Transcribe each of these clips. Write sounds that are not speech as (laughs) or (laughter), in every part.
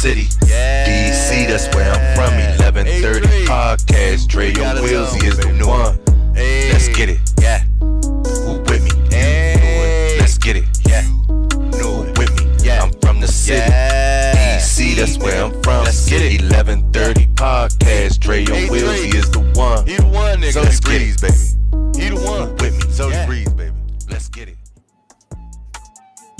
city. DC, that's where I'm from. 1130 podcast. Dre and Willsy is the one. Let's get it. Yeah. Who with me? Let's get it. Yeah. No with me. Yeah. I'm from the city. DC, that's where I'm from. Let's get it. 1130 podcast. Dre and Willsy is the one. He the one, nigga. So let's get it, baby.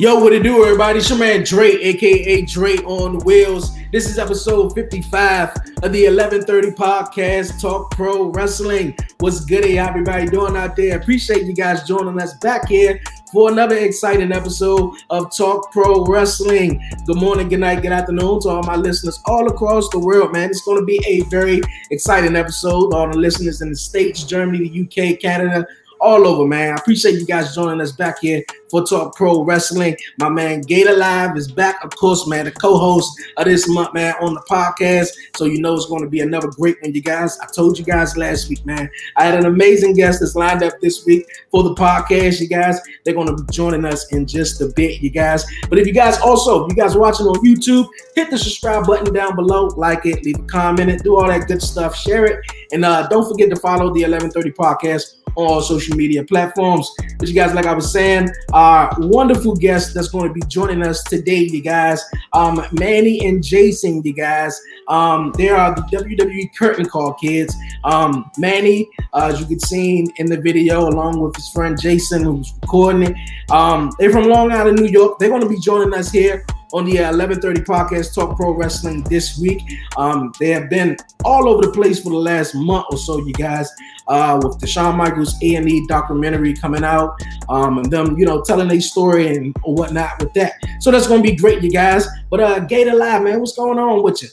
Yo, what it do, everybody? It's your man Dre, aka Dre on Wheels. This is episode 55 of the 1130 podcast, Talk Pro Wrestling. What's good, everybody doing out there? Appreciate you guys joining us back here for another exciting episode of Talk Pro Wrestling. Good morning, good night, good afternoon to all my listeners all across the world, man. It's going to be a very exciting episode. All the listeners in the States, Germany, the UK, Canada, all over, man. I appreciate you guys joining us back here for Talk Pro Wrestling. My man Gator Live is back, of course, man, the co-host of this month, man, on the podcast. So you know it's going to be another great one, you guys. I told you guys last week, man. I had an amazing guest that's lined up this week for the podcast, you guys. They're going to be joining us in just a bit, you guys. But if you guys also, if you guys watching on YouTube, hit the subscribe button down below, like it, leave a comment, do all that good stuff, share it, and uh, don't forget to follow the 1130 podcast on all social media platforms. But you guys, like I was saying, our wonderful guest that's going to be joining us today, you guys, um, Manny and Jason, you guys. Um, they are the WWE Curtain Call kids. Um, Manny, uh, as you can see in the video, along with his friend Jason, who's recording it. Um, they're from Long Island, New York. They're going to be joining us here on the 1130 podcast talk pro wrestling this week. Um, they have been all over the place for the last month or so you guys uh, with the Shawn Michaels A&E documentary coming out um, and them you know telling their story and whatnot with that. So that's to be great you guys. But uh Gator Live man what's going on with you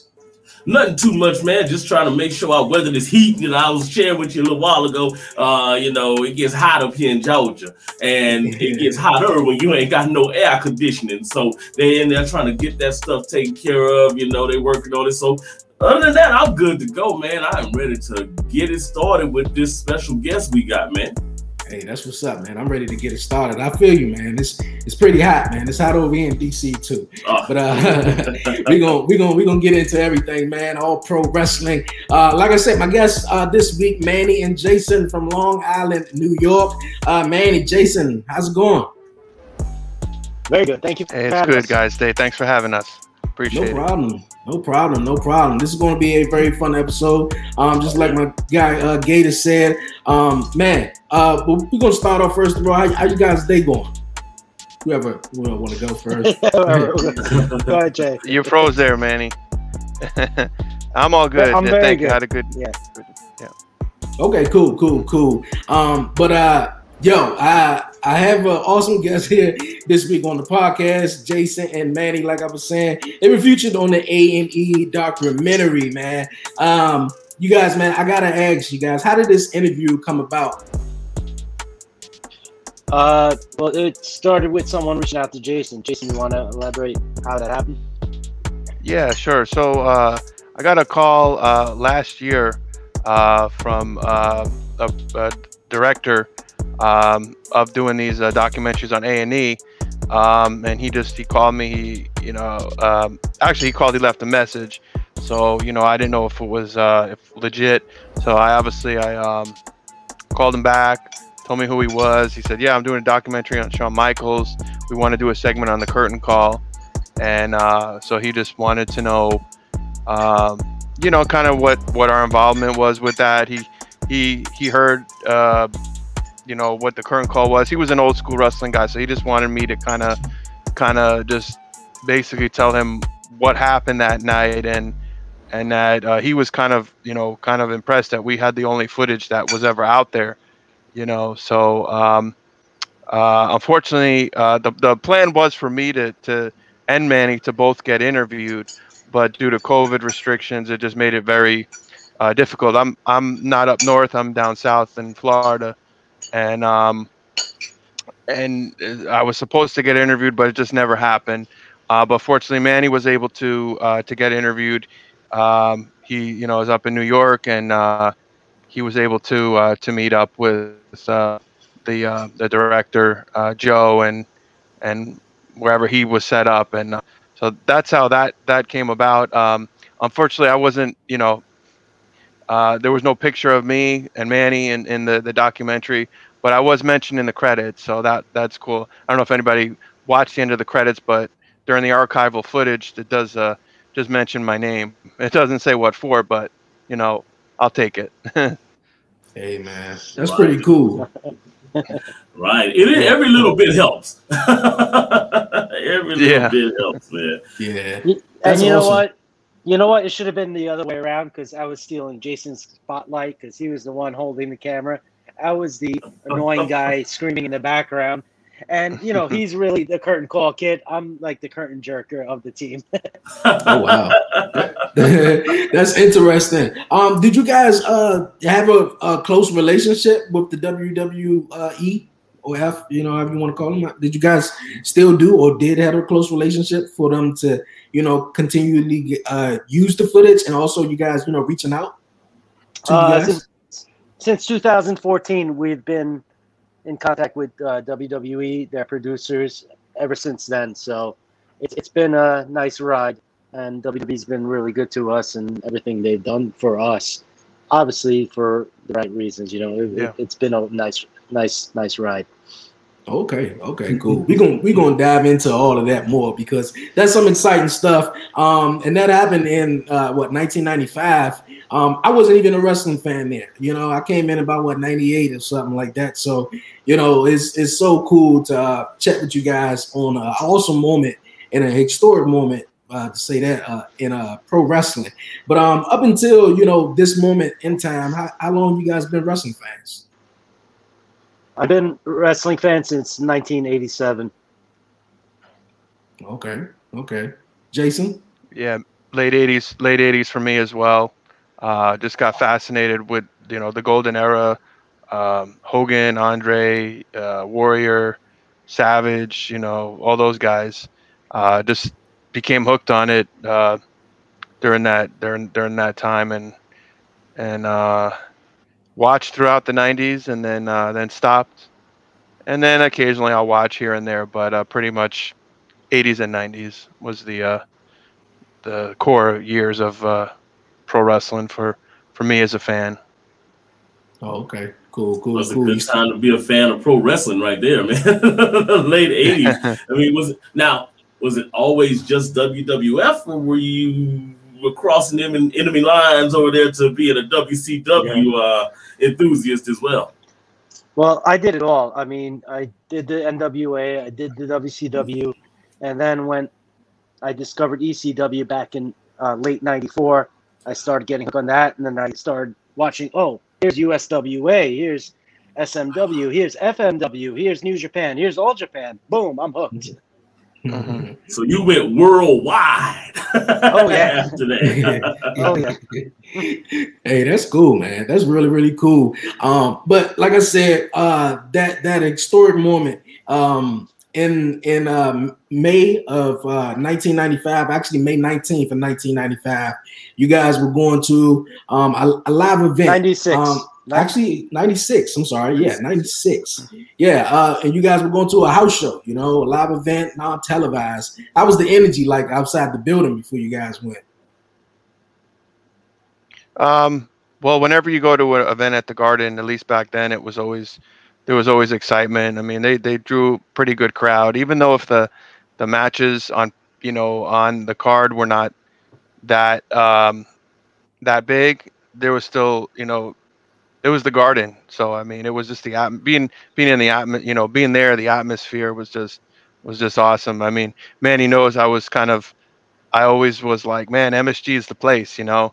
Nothing too much, man. Just trying to make sure I weather this heat. You know, I was sharing with you a little while ago. Uh, you know, it gets hot up here in Georgia, and (laughs) it gets hotter when you ain't got no air conditioning. So they in there trying to get that stuff taken care of. You know, they working on it. So other than that, I'm good to go, man. I'm ready to get it started with this special guest we got, man. Hey, that's what's up, man. I'm ready to get it started. I feel you, man. It's it's pretty hot, man. It's hot over here in DC too. Oh. But uh (laughs) we gonna we gonna we gonna get into everything, man. All pro wrestling. Uh like I said, my guests uh this week, Manny and Jason from Long Island, New York. Uh Manny, Jason, how's it going? Very good. Thank you. For Hey, it's good, us. guys. Dave, thanks for having us. No Appreciate it. problem. No problem. No problem. This is going to be a very fun episode. Um, just like my guy uh, Gator said. Um, man, uh, but we're gonna start off first of all. How, how you guys day going? Whoever want to (laughs) go first. Go ahead, Jay. You froze there, Manny. (laughs) I'm all good. I'm very Thank you. good. Had a good. Yeah. Okay, cool, cool, cool. Um, but uh, yo, I I have an awesome guest here this week on the podcast, Jason and Manny. Like I was saying, they were featured on the A and E documentary, man. Um, you guys, man, I gotta ask you guys, how did this interview come about? Uh, well, it started with someone reaching out to Jason. Jason, you want to elaborate how that happened? Yeah, sure. So uh, I got a call uh, last year uh, from uh, a, a director um, of doing these uh, documentaries on A and E, um, and he just he called me. He, you know, um, actually he called. He left a message. So you know, I didn't know if it was uh, if legit. So I obviously I um, called him back. Told me who he was. He said, "Yeah, I'm doing a documentary on Shawn Michaels. We want to do a segment on the curtain call." and uh, so he just wanted to know, um, you know, kind of what what our involvement was with that. He he he heard, uh, you know, what the curtain call was. He was an old school wrestling guy, so he just wanted me to kind of kind of just basically tell him what happened that night and and that uh, he was kind of you know kind of impressed that we had the only footage that was ever out there, you know. So um, uh, unfortunately, uh, the the plan was for me to to and Manny to both get interviewed, but due to COVID restrictions, it just made it very uh, difficult. I'm I'm not up north. I'm down south in Florida, and um, and uh, I was supposed to get interviewed, but it just never happened. Uh, but fortunately, Manny was able to uh, to get interviewed. Um, he you know is up in New York, and uh, he was able to uh, to meet up with uh, the the director Joe and and wherever he was set up, and so that's how that that came about. Um, unfortunately, I wasn't, you know, uh, there was no picture of me and Manny in, in the, the documentary, but I was mentioned in the credits, so that that's cool. I don't know if anybody watched the end of the credits, but during the archival footage, it does uh, just mention my name. It doesn't say what for, but you know, I'll take it. (laughs) hey man, that's pretty cool. (laughs) right. It, every little bit helps. (laughs) every little yeah. bit helps, man. Yeah. and you know what? You know what? It should have been the other way around because I was stealing Jason's spotlight because he was the one holding the camera. I was the annoying guy (laughs) screaming in the background. And you know, he's really the curtain call kid. I'm like the curtain jerker of the team. (laughs) oh wow. (laughs) That's interesting. Um, did you guys uh have a, a close relationship with the WWE or F, you know, however you want to call them? Did you guys still do or did have a close relationship for them to you know, continually uh, use the footage and also you guys, you know, reaching out uh, since, since, 2014, we've been in contact with uh, WWE, their producers, ever since then. So it's, it's been a nice ride, and WWE's been really good to us and everything they've done for us. Obviously, for the right reasons, you know, it, yeah. it, it's been a nice, nice, nice ride. Okay, okay, cool. We're gonna we're gonna dive into all of that more because that's some exciting stuff. Um, and that happened in uh, what 1995. Um, I wasn't even a wrestling fan there. You know, I came in about what 98 or something like that. So, you know, it's it's so cool to uh, chat with you guys on an awesome moment and a historic moment uh, to say that uh, in uh, pro wrestling. But um, up until you know this moment in time, how, how long you guys been wrestling fans? I've been wrestling fan since 1987. Okay. Okay. Jason? Yeah, late 80s, late 80s for me as well. Uh, just got fascinated with, you know, the golden era. Um, Hogan, Andre, uh, Warrior, Savage, you know, all those guys. Uh, just became hooked on it uh, during that during during that time, and and uh, watched throughout the 90s and then uh, then stopped. And then occasionally I'll watch here and there, but uh, pretty much 80s and 90s was the uh, the core years of uh, pro wrestling for for me as a fan. Oh, okay. Cool, cool, was cool. a good time to be a fan of pro wrestling right there, man. (laughs) Late 80s. (laughs) I mean, was it now was it always just WWF or were you were crossing them in enemy lines over there to be a WCW yeah. uh, enthusiast as well. Well, I did it all. I mean, I did the NWA, I did the WCW, and then when I discovered ECW back in uh, late '94, I started getting hooked on that, and then I started watching. Oh, here's USWA, here's SMW, here's FMW, here's New Japan, here's All Japan. Boom, I'm hooked. Mm-hmm. (laughs) So you went worldwide. (laughs) Oh yeah. (laughs) After that. oh yeah. hey, that's cool, man. That's really really cool. Um, but like I said, uh, that that historic moment. Um, in in um, May of uh, 1995, actually May 19th of 1995, you guys were going to um, a, a live event. 96. Um, Actually, 96. I'm sorry. Yeah, 96. Yeah. Uh, and you guys were going to a house show, you know, a live event, non televised. How was the energy like outside the building before you guys went? Um, well, whenever you go to an event at the Garden, at least back then, it was always there was always excitement. I mean, they they drew pretty good crowd, even though if the the matches on you know on the card were not that um, that big, there was still you know it was the garden. So I mean, it was just the being being in the atmosphere, you know, being there. The atmosphere was just was just awesome. I mean, man, he knows I was kind of, I always was like, man, MSG is the place, you know,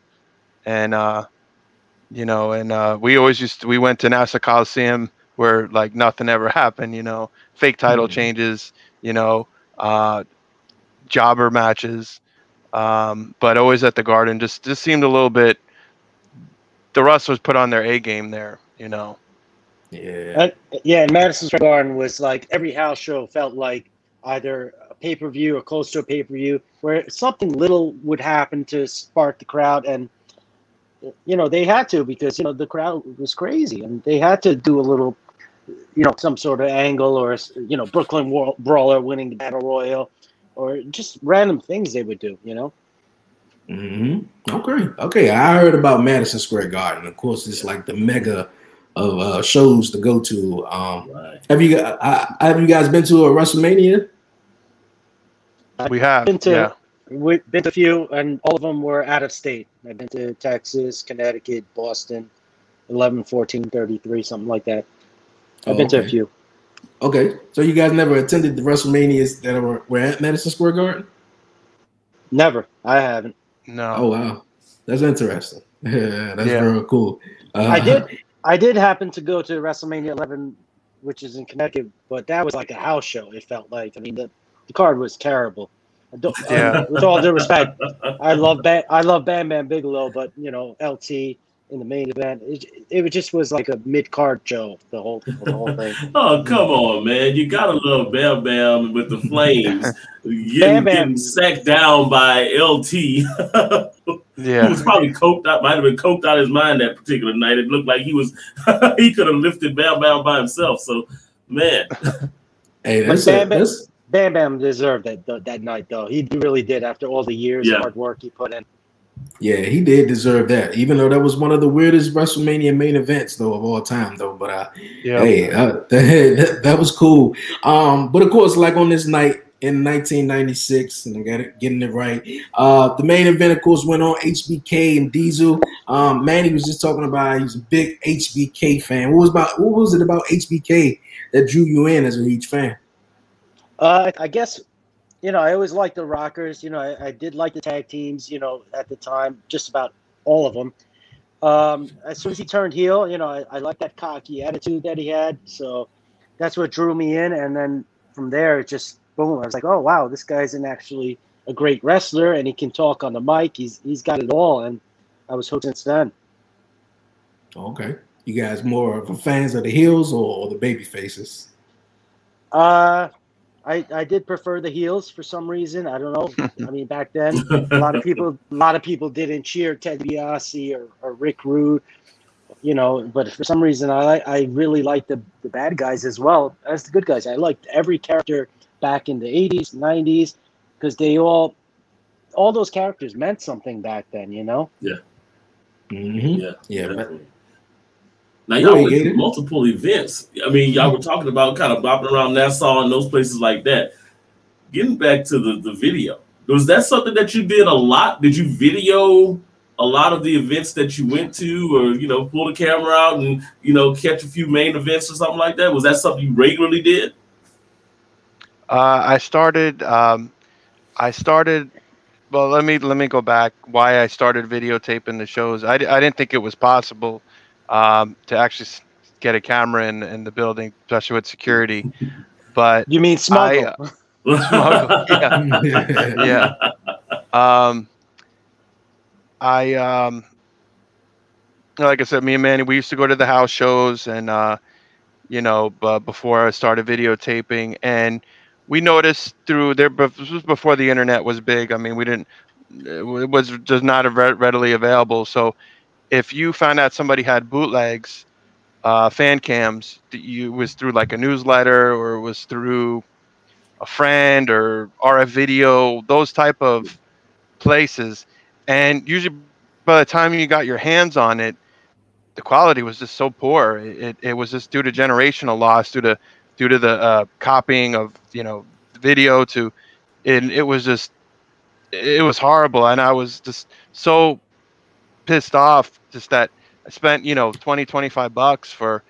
and uh, you know, and uh, we always used to, we went to Nassau Coliseum where like nothing ever (laughs) happened, you know, fake title mm-hmm. changes, you know, uh, jobber matches, um, but always at the Garden. Just just seemed a little bit the wrestlers put on their A game there, you know. Yeah. Uh, yeah, and Madison Square Garden was like every house show felt like either a pay per view or close to a pay per view where something little would happen to spark the crowd. And, you know, they had to because, you know, the crowd was crazy and they had to do a little, you know, some sort of angle or, you know, Brooklyn Brawler winning the Battle Royal or just random things they would do. You know. Hmm Okay, okay. I heard about Madison Square Garden. Of course, it's like the mega of uh, shows to go to. Um, Right. have you uh, have you guys been to a WrestleMania? We have. Been to yeah. we've been to a few, and all of them were out of state. I've been to Texas, Connecticut, Boston, 11, 14, 33, something like that. I've Oh, been to a few. Okay, so you guys never attended the WrestleManias that were, were at Madison Square Garden? Never. I haven't. No. Oh wow, that's interesting. Yeah, (laughs) that's Yeah. real cool. Uh, I did. I did happen to go to WrestleMania 11, which is in Connecticut, but that was like a house show. It felt like. I mean, the, the card was terrible. I don't, Yeah. with all due respect, I love Bam, I love Bam Bam Bigelow, but you know, LT in the main event, it, it just was like a mid card show. The whole the whole thing. (laughs) Oh, come on, man. You gotta love Bam Bam with the flames. (laughs) Getting, Bam Bam. getting sacked down by LT. (laughs) Yeah, he was probably coked out, might have been coked out his mind that particular night. It looked like he was he could have lifted Bam Bam by himself. So man, Hey, that's, Bam Bam- that's Bam Bam deserved that that, that night, though. He really did after all the years Yeah. of hard work he put in. Yeah, he did deserve that. Even though that was one of the weirdest WrestleMania main events though of all time though. But uh, Yeah. hey, uh, (laughs) that, that was cool. Um, but of course, like on this night in 1996, and I got it getting it right. Uh, the main event, of course, went on HBK and Diesel. Um, Manny was just talking about he's a big HBK fan. What was about what was it about HBK that drew you in as a huge fan? Uh, I guess, you know, I always liked the Rockers. You know, I, I did like the tag teams. You know, at the time, just about all of them. Um, as soon as he turned heel, you know, I, I liked that cocky attitude that he had. So that's what drew me in. And then from there, it just boom. I was like, oh wow, this guy's an actually a great wrestler, and he can talk on the mic. He's he's got it all, and I was hooked since then. Okay, you guys more of a fans of the heels or, or the baby faces? Uh, I I did prefer the heels for some reason. I don't know. (laughs) I mean, back then, a lot of people a lot of people didn't cheer Ted DiBiase or, or Rick Rude, you know. But for some reason, I I really liked the the bad guys as well as the good guys. I liked every character back in the '80s, '90s because they all all those characters meant something back then. You know. Mm-hmm. yeah, Yeah, definitely. Now y'all Go went to multiple events. I mean, y'all were talking about kind of bopping around Nassau and those places like that. Getting back to the, the video, was that something that you did a lot? Did you video a lot of the events that you went to, or you know, pull the camera out and you know, catch a few main events or something like that? Was that something you regularly did? Uh, I started. Um, I started. Well, let me let me go back. Why I started videotaping the shows. I, I didn't think it was possible um, to actually get a camera in in the building, especially with security. But You mean smuggle? I, Smuggle, (laughs) yeah. yeah. Um, I um, like I said, me and Manny, we used to go to the house shows, and uh, you know, but before I started videotaping, and we noticed through there. This was before the internet was big. I mean, we didn't. It was just not re- readily available. So, if you found out somebody had bootlegs, uh, fan cams, that you was through like a newsletter or it was through a friend or RF video, those type of places. And usually by the time you got your hands on it, the quality was just so poor. It, it, it was just due to generational loss, due to due to the uh, copying of you know video to, and it was just it was horrible. And I was just so pissed off just that I spent you know 20 25 bucks for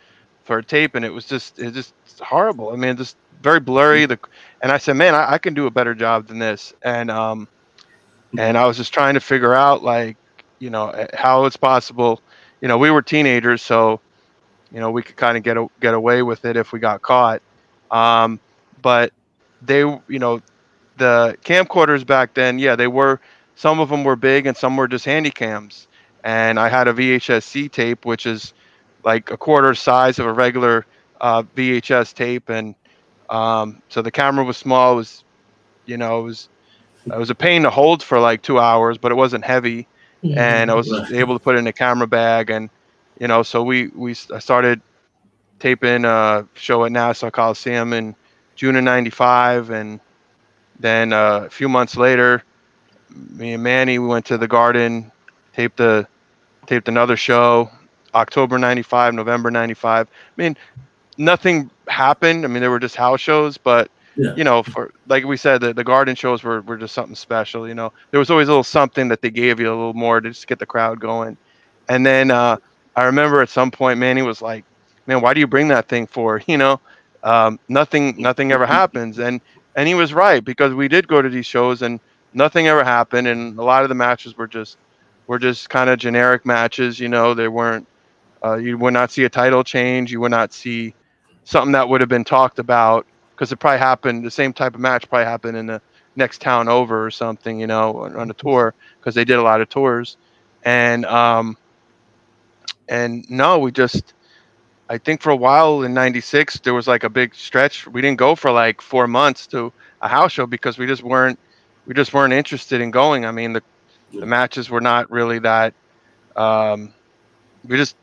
for a tape and it was just it just horrible. I mean just very blurry the and I said, man, I, I can do a better job than this. And um, and I was just trying to figure out like, you know, eh, how it's possible. You know, we were teenagers, so you know we could kind of get a, get away with it if we got caught. Um, but they, you know, the camcorders back then, yeah, they were. Some of them were big, and some were just handy cams. And I had a VHS-C tape, which is like a quarter size of a regular uh, VHS tape, and um, so the camera was small. It was, you know, it was it was a pain to hold for like two hours, but it wasn't heavy, and I was able to put it in a camera bag, and you know, so we we s- I started taping a show at Nassau Coliseum in June of '95, and Then uh, a few months later, me and Manny we went to the Garden, taped the taped another show, October '95, November '95. I mean, nothing happened. I mean, there were just house shows, but yeah. you know, for like we said, the, the garden shows were, were just something special. You know, there was always a little something that they gave you a little more to just get the crowd going. And then uh, I remember at some point, Manny was like, "Man, why do you bring that thing for?" (laughs) You know, um, nothing nothing ever happens, and and he was right because we did go to these shows and nothing ever happened, and a lot of the matches were just were just kind of generic matches. You know, they weren't. Uh, you would not see a title change. You would not see something that would have been talked about because it probably happened. The same type of match probably happened in the next town over or something. You know, on, a tour because they did a lot of tours, and um, and no, we just I think for a while in '96 there was like a big stretch. We didn't go for like four months to a house show because we just weren't we just weren't interested in going. I mean the the matches were not really that. Um, we just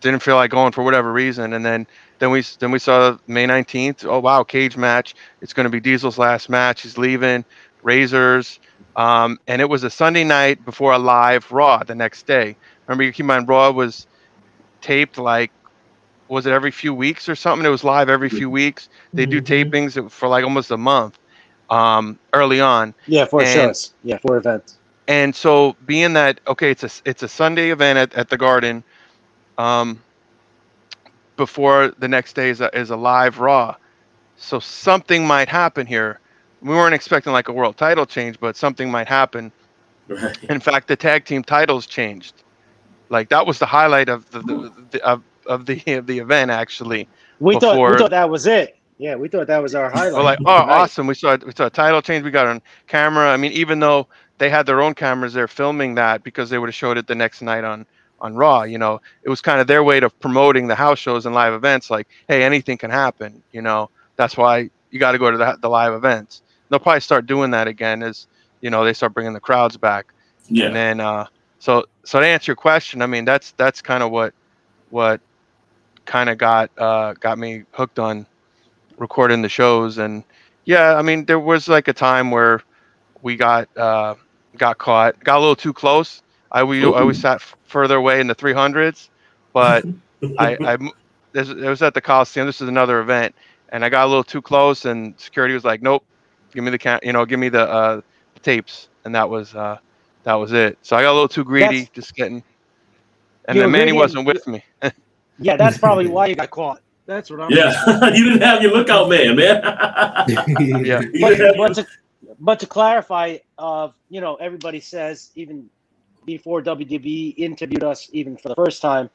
didn't feel like going for whatever reason, and then then we then we saw May 19th. Oh wow, cage match. It's going to be Diesel's last match. He's leaving. Razors. Um, and it was a Sunday night before a live Raw the next day. Remember, you keep in mind Raw was taped like was it every few weeks or something? It was live every few weeks. They do mm-hmm. tapings for like almost a month um, early on. Yeah, for and, shows. Yeah, for events. And so, being that okay, it's a it's a Sunday event at, at the Garden. Um, before the next day is a, is a live Raw, so something might happen here. We weren't expecting like a world title change, but something might happen. Right. In fact, the tag team titles changed. Like that was the highlight of the, the, the of of the (laughs) of the event actually. We thought we thought that was it. Yeah, we thought that was our highlight. We're like, oh, (laughs) awesome! We saw we saw a title change. We got on camera. I mean, even though they had their own cameras, they're filming that because they would have showed it the next night on on Raw. You know, it was kind of their way of promoting the house shows and live events. Like, hey, anything can happen. You know, that's why you got to go to the, the live events. They'll probably start doing that again as you know they start bringing the crowds back. Yeah. And then, uh, so so to answer your question, I mean, that's that's kind of what what kind of got uh, got me hooked on recording the shows. And yeah, I mean, there was like a time where we got uh, got caught, got a little too close. I we I always sat f- further away in the 300s, but I, (laughs) I it was at the Coliseum. This is another event, and I got a little too close, and security was like, "Nope, give me the can, you know, give me the uh, tapes," and that was uh, that was it. So I got a little too greedy, That's, just getting. And then Manny wasn't with me. (laughs) Yeah, that's probably (laughs) why you got caught. That's what I'm. Yeah, you didn't have your lookout man, man. yeah, but, but, to, but to clarify, uh, you know, everybody says even before WDB interviewed us, even for the first time,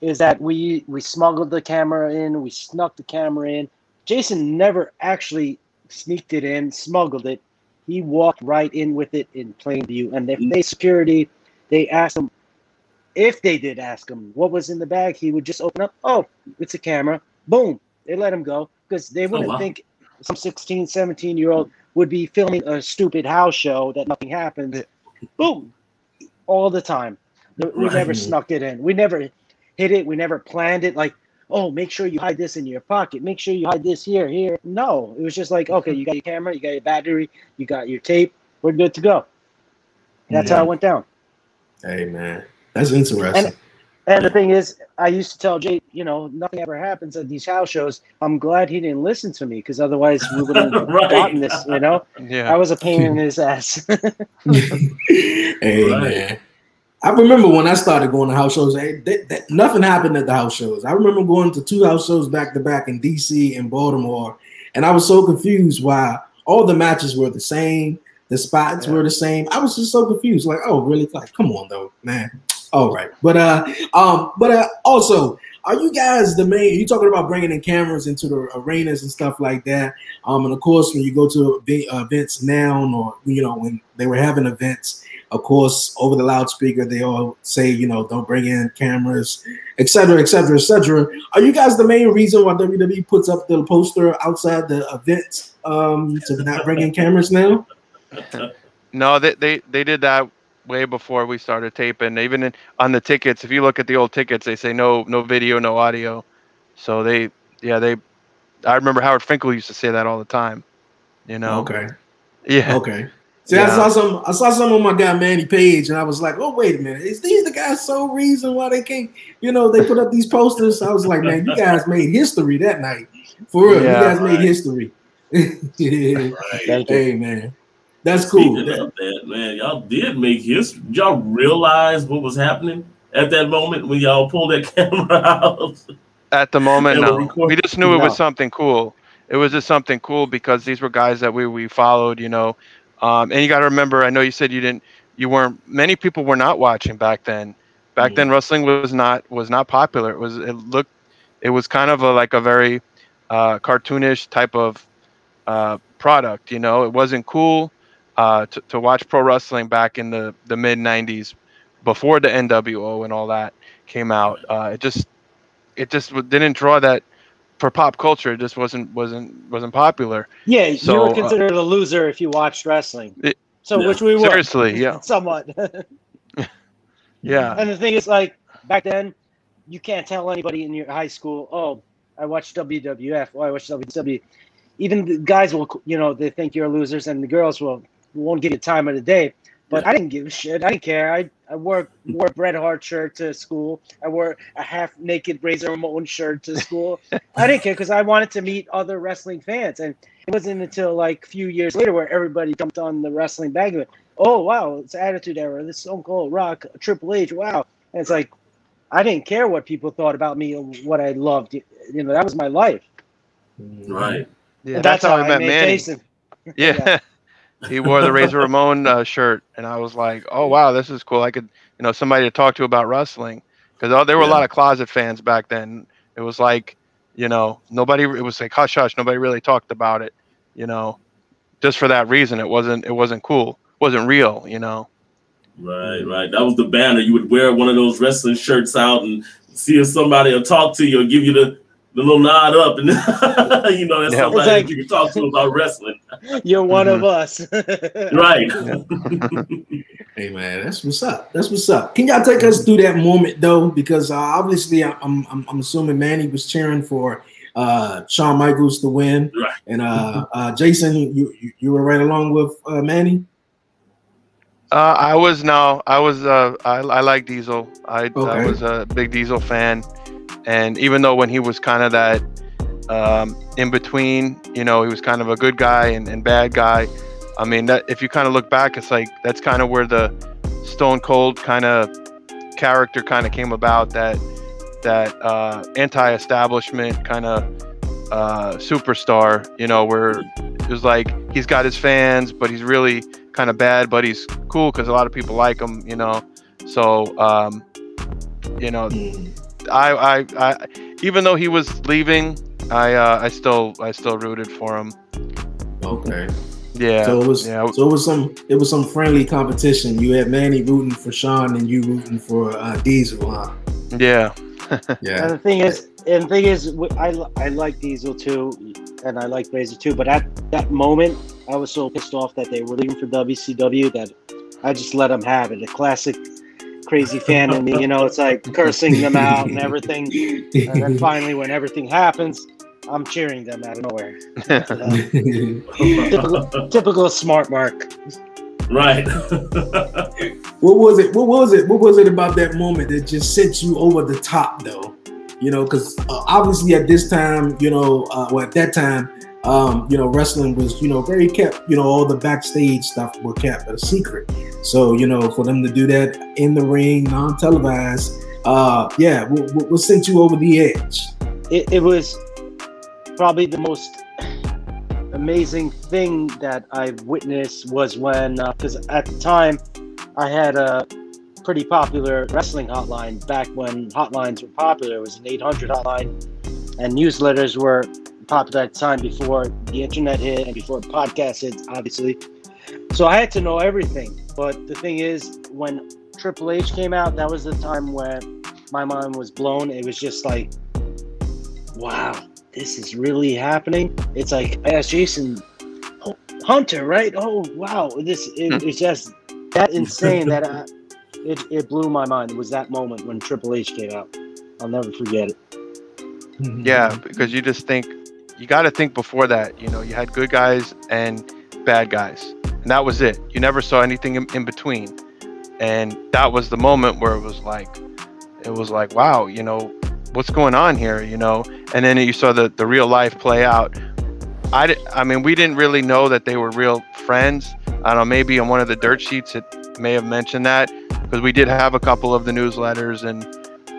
is that we we smuggled the camera in, we snuck the camera in. Jason never actually sneaked it in, smuggled it. He walked right in with it in plain view, and if they security, they asked him, if they did ask him what was in the bag, he would just open up, oh, it's a camera. Boom. They let him go because they oh, wouldn't oh, wow. think some 16, 17 year old would be filming a stupid house show that nothing happens. Boom. All the time. We right. never snuck it in. We never hit it. We never planned it. Like, oh, make sure you hide this in your pocket. Make sure you hide this here, here. No, it was just like, okay, you got your camera, you got your battery, you got your tape. We're good to go. That's yeah. how it went down. Hey, man. That's interesting. And, and the thing is, I used to tell Jay, you know, nothing ever happens at these house shows. I'm glad he didn't listen to me because otherwise we would (laughs) have right. gotten this. You know, yeah. I was a pain in (laughs) his ass. (laughs) hey right. man, I remember when I started going to house shows. Hey, that, that, nothing happened at the house shows. I remember going to two house shows back to back in D.C. and Baltimore, and I was so confused why all the matches were the same. The spots yeah. were the same. I was just so confused. Like, oh, really? Like, come on, though, man. All right, but uh, um, but uh, also, are you guys the main? You talking about bringing in cameras into the arenas and stuff like that? Um, and of course, when you go to events now, or you know, when they were having events, of course, over the loudspeaker, they all say, you know, don't bring in cameras, etc., etc., etc. Are you guys the main reason why WWE puts up the poster outside the events um, to not bring in cameras now? No, they, they they did that way before we started taping. Even in, on the tickets, if you look at the old tickets, they say no no video, no audio. So they yeah they. I remember Howard Finkel used to say that all the time. You know. Okay. Yeah. Okay. See, I saw some. I saw some on my guy Manny Page, and I was like, "Oh, wait a minute! Is these the guys' sole reason why they can't?" You know, they put up these posters. I was like, "Man, you guys made history that night. For real, Yeah. you guys made history." yeah. (laughs) Right. Thank you. Hey, man, that's cool. Speaking of that, man, y'all did make history. Did y'all realize what was happening at that moment when y'all pulled that (laughs) camera out? At the moment, no. we just knew it was something cool. It was just something cool because these were guys that we we followed, you know. Um, and you got to remember, I know you said you didn't, you weren't. Many people were not watching back then. Back then, wrestling was not was not popular. It was it looked, it was kind of a like a very uh, cartoonish type of uh, product. You know, it wasn't cool uh, to to watch pro wrestling back in the the mid '90s, before the NWO and all that came out. Uh, it just it just didn't draw that for pop culture. It just wasn't wasn't wasn't popular. Yeah, you So, were uh, considered a loser if you watched wrestling. It- so which we were. Seriously, yeah, (laughs) Somewhat. (laughs) yeah, and the thing is, like back then, you can't tell anybody in your high school, "Oh, I watched WWF. Oh, I watched WCW." Even the guys will, you know, they think you're losers, and the girls will won't give you time of the day. But I didn't give a shit. I didn't care. I I wore wore a Bret Hart shirt to school. I wore a half naked Razor Ramon shirt to school. (laughs) I didn't care because I wanted to meet other wrestling fans, and it wasn't until like a few years later where everybody jumped on the wrestling bandwagon. Oh wow, it's Attitude Era. This Stone Cold Rock, Triple H. Wow, and it's like I didn't care what people thought about me or what I loved. You know, that was my life. Right. yeah. And That's, how I met made Manny. Jason. Yeah. (laughs) he wore the Razor (laughs) Ramon uh, shirt, and I was like, "Oh wow, this is cool. I could, you know, somebody to talk to about wrestling." Because there were a lot of closet fans back then. It was like, you know, nobody. It was like hush hush. Nobody really talked about it. You know, just for that reason, it wasn't. It wasn't cool. wasn't real. You know. Right, right. That was the banner. You would wear one of those wrestling shirts out and see if somebody will talk to you or give you the, the little nod up, and (laughs) you know that's Yeah. somebody It's like- that you can talk to about wrestling. (laughs) You're one Mm-hmm. of us. (laughs) Right. Hey man, that's what's up. That's what's up. Can y'all take us through that moment though? Because uh, obviously, I- I'm, I'm I'm assuming Manny was cheering for uh, Shawn Michaels to win, Right. and uh, uh, Jason, you you, you were right along with uh, Manny. Uh, I was no, I was. Uh, I, I like Diesel. I, I was a big Diesel fan, and even though when he was kind of that um, in between, you know, he was kind of a good guy and, and bad guy. I mean, that if you kind of look back, it's like that's kind of where the Stone Cold kind of character kind of came about. That that uh, anti-establishment kind of uh, superstar. You know, where it was like he's got his fans, but he's really kind of bad, but he's cool because a lot of people like him, you know. So, um, you know, I, I, I, even though he was leaving, I, uh, I still, I still rooted for him. Okay. Yeah. So it was yeah. so it was some it was some friendly competition. You had Manny rooting for Shawn and you rooting for uh, Diesel, huh? yeah. (laughs) And Yeah. the thing is, and the thing is, w- I, li- I like Diesel too, and I like Razor too. But at that moment, I was so pissed off that they were leaving for WCW that I just let them have it. A classic crazy fan in me, you know, it's like cursing them out and everything. And then (laughs) finally, when everything happens, I'm cheering them out of nowhere. (laughs) typical, typical smart mark. right. What was it? What was it? What was it about that moment that just sent you over the top, though? You know, because uh, obviously at this time, you know, uh, well at that time, um, you know, wrestling was, you know, very kept. You know, all the backstage stuff were kept a secret. So, you know, for them to do that in the ring, non-televised, uh, yeah, what, what, what sent you over the edge? it, it was probably the most amazing thing that I've witnessed was when, because at the time I had a pretty popular wrestling hotline back when hotlines were popular. It was an 800 hotline, and newsletters were popular at the time before the internet hit and before podcasts hit, obviously. So I had to know everything. But the thing is, when Triple H came out, that was the time when my mind was blown. It was just like, wow, this is really happening. It's like I asked Jason, oh, Hunter, right? Oh, wow, this it, hmm. it's just that (laughs) insane that I, it it blew my mind. It was that moment when Triple H came out. I'll never forget it. yeah. Because you just think, you got to think before that. You know, you had good guys and bad guys, and that was it. You never saw anything in, in between, and that was the moment where it was like, it was like, wow, you know, what's going on here, you know? And then you saw the the real life play out. I, I mean, we didn't really know that they were real friends. I don't know, maybe on one of the dirt sheets it may have mentioned that because we did have a couple of the newsletters and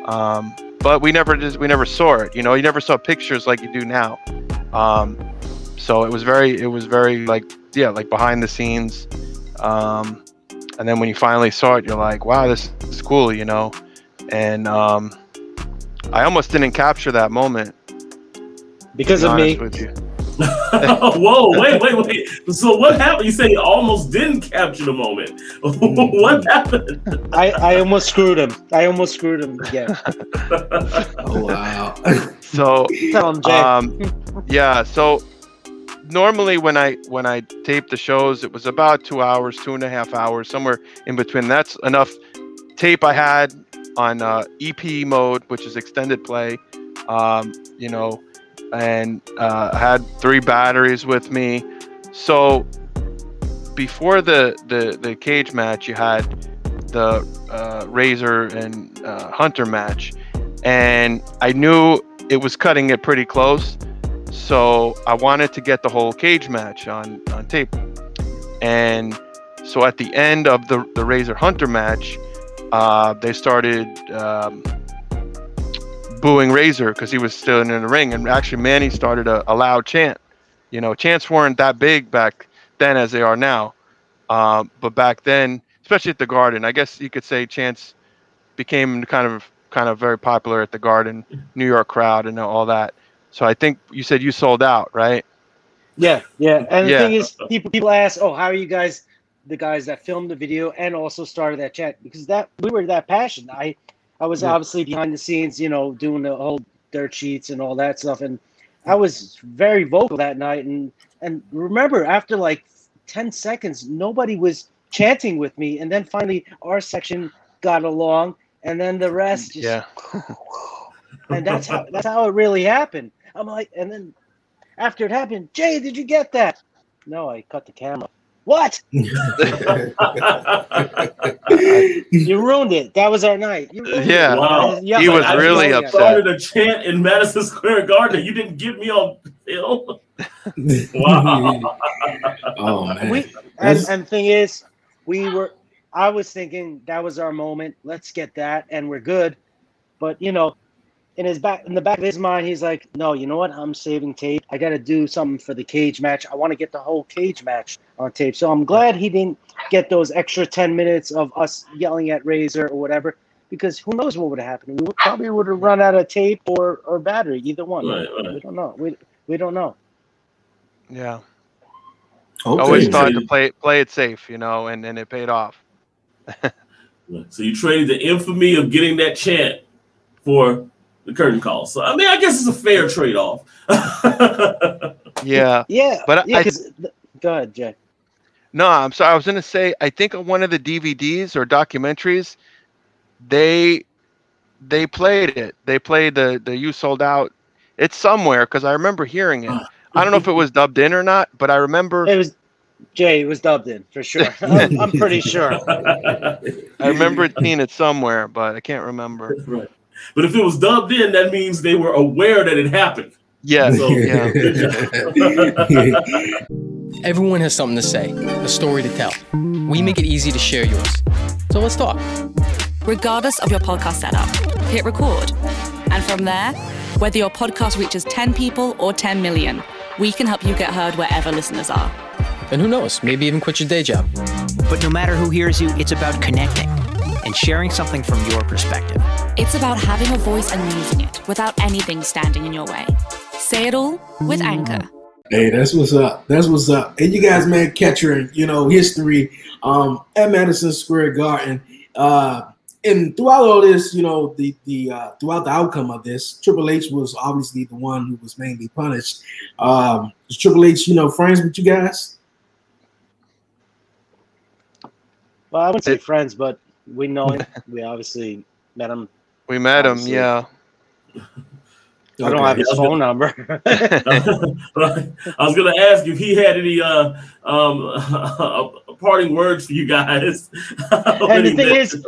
um, but we never just we never saw it. You know, you never saw pictures like you do now. Um, so it was very it was very like yeah like behind the scenes. Um, and then when you finally saw it, you're like, wow, this, this is cool, you know. And um, I almost didn't capture that moment because of me. (laughs) Whoa, wait, wait, wait. So what happened? You say you almost didn't capture the moment. (laughs) what happened? I, I almost screwed him. I almost screwed him again. (laughs) oh wow. So Tell him, Jay. um, yeah, so normally when I when I tape the shows, it was about two hours, two and a half hours, somewhere in between. That's enough tape I had on uh, EP mode, which is extended play. Um, you know, and uh, had three batteries with me. So before the the the cage match, you had the uh, Razor and uh, Hunter match, and I knew it was cutting it pretty close. So I wanted to get the whole cage match on on tape, and so at the end of the the Razor Hunter match, uh, they started. Um, booing Razor because he was still in the ring. And actually, Manny started a, a, loud chant. You know, chants weren't that big back then as they are now. Um, but back then, especially at the Garden, I guess you could say chants became kind of kind of very popular at the Garden, New York crowd, and all that. So I think you said you sold out, right? Yeah, yeah. And yeah. the thing is, people people ask, "Oh, how are you guys?" The guys that filmed the video and also started that chat because that we were that passionate. I I was yeah. obviously behind the scenes, you know, doing the whole dirt sheets and all that stuff, and I was very vocal that night. And and remember, after like ten seconds, nobody was chanting with me, and then finally our section got along, and then the rest just yeah. (laughs) and that's how that's how it really happened. I'm like, and then after it happened, Jay, did you get that? No, I cut the camera. What? (laughs) (laughs) you ruined it. That was our night. yeah, wow. he was I really upset. Started a chant in Madison Square Garden. You didn't give me on film. (laughs) wow. oh man. We, and, and thing is, we were. I was thinking that was our moment. Let's get that, and we're good. But you know, in his back in the back of his mind, he's like, "No, you know what? I'm saving tape. I got to do something for the cage match. I want to get the whole cage match on tape." So I'm glad he didn't get those extra ten minutes of us yelling at Razor or whatever, because who knows what would have happened? We probably would have run out of tape or or battery, either one. Right, right. We don't know. We we don't know. Yeah. Okay. Always thought to play play it safe, you know, and and it paid off. (laughs) so you traded the infamy of getting that chant for the curtain call. So I mean, I guess it's a fair trade off. (laughs) yeah, yeah, but yeah, I, go ahead, Jay. No, I'm sorry. I was going to say I think on one of the DVDs or documentaries, they they played it. They played the the "You Sold Out." It's somewhere because I remember hearing it. I don't know if it was dubbed in or not, but I remember it was. Jay it was dubbed in for sure. (laughs) I'm, I'm pretty sure. I remember seeing it somewhere, but I can't remember. Right. But if it was dubbed in, that means they were aware that it happened. Yeah. So, (laughs) yeah. (laughs) Everyone has something to say, a story to tell. We make it easy to share yours. So let's talk. Regardless of your podcast setup, hit record. And from there, whether your podcast reaches 10 people or 10 million, we can help you get heard wherever listeners are. And who knows, maybe even quit your day job. But no matter who hears you, it's about connecting and sharing something from your perspective. It's about having a voice and using it without anything standing in your way. Say it all with Anchor. Hey, that's what's up. That's what's up. And you guys, man, catching, you know, history um, at Madison Square Garden. Uh, and throughout all this, you know, the the uh, throughout the outcome of this, Triple H was obviously the one who was mainly punished. Um, Triple H, you know, friends with you guys? Well, I wouldn't say friends, but we know him. (laughs) we obviously met him. We met obviously. him, yeah. I don't have his Yeah, I was phone number. (laughs) I was gonna ask if he had any uh um (laughs) parting words for you guys. And the thing is-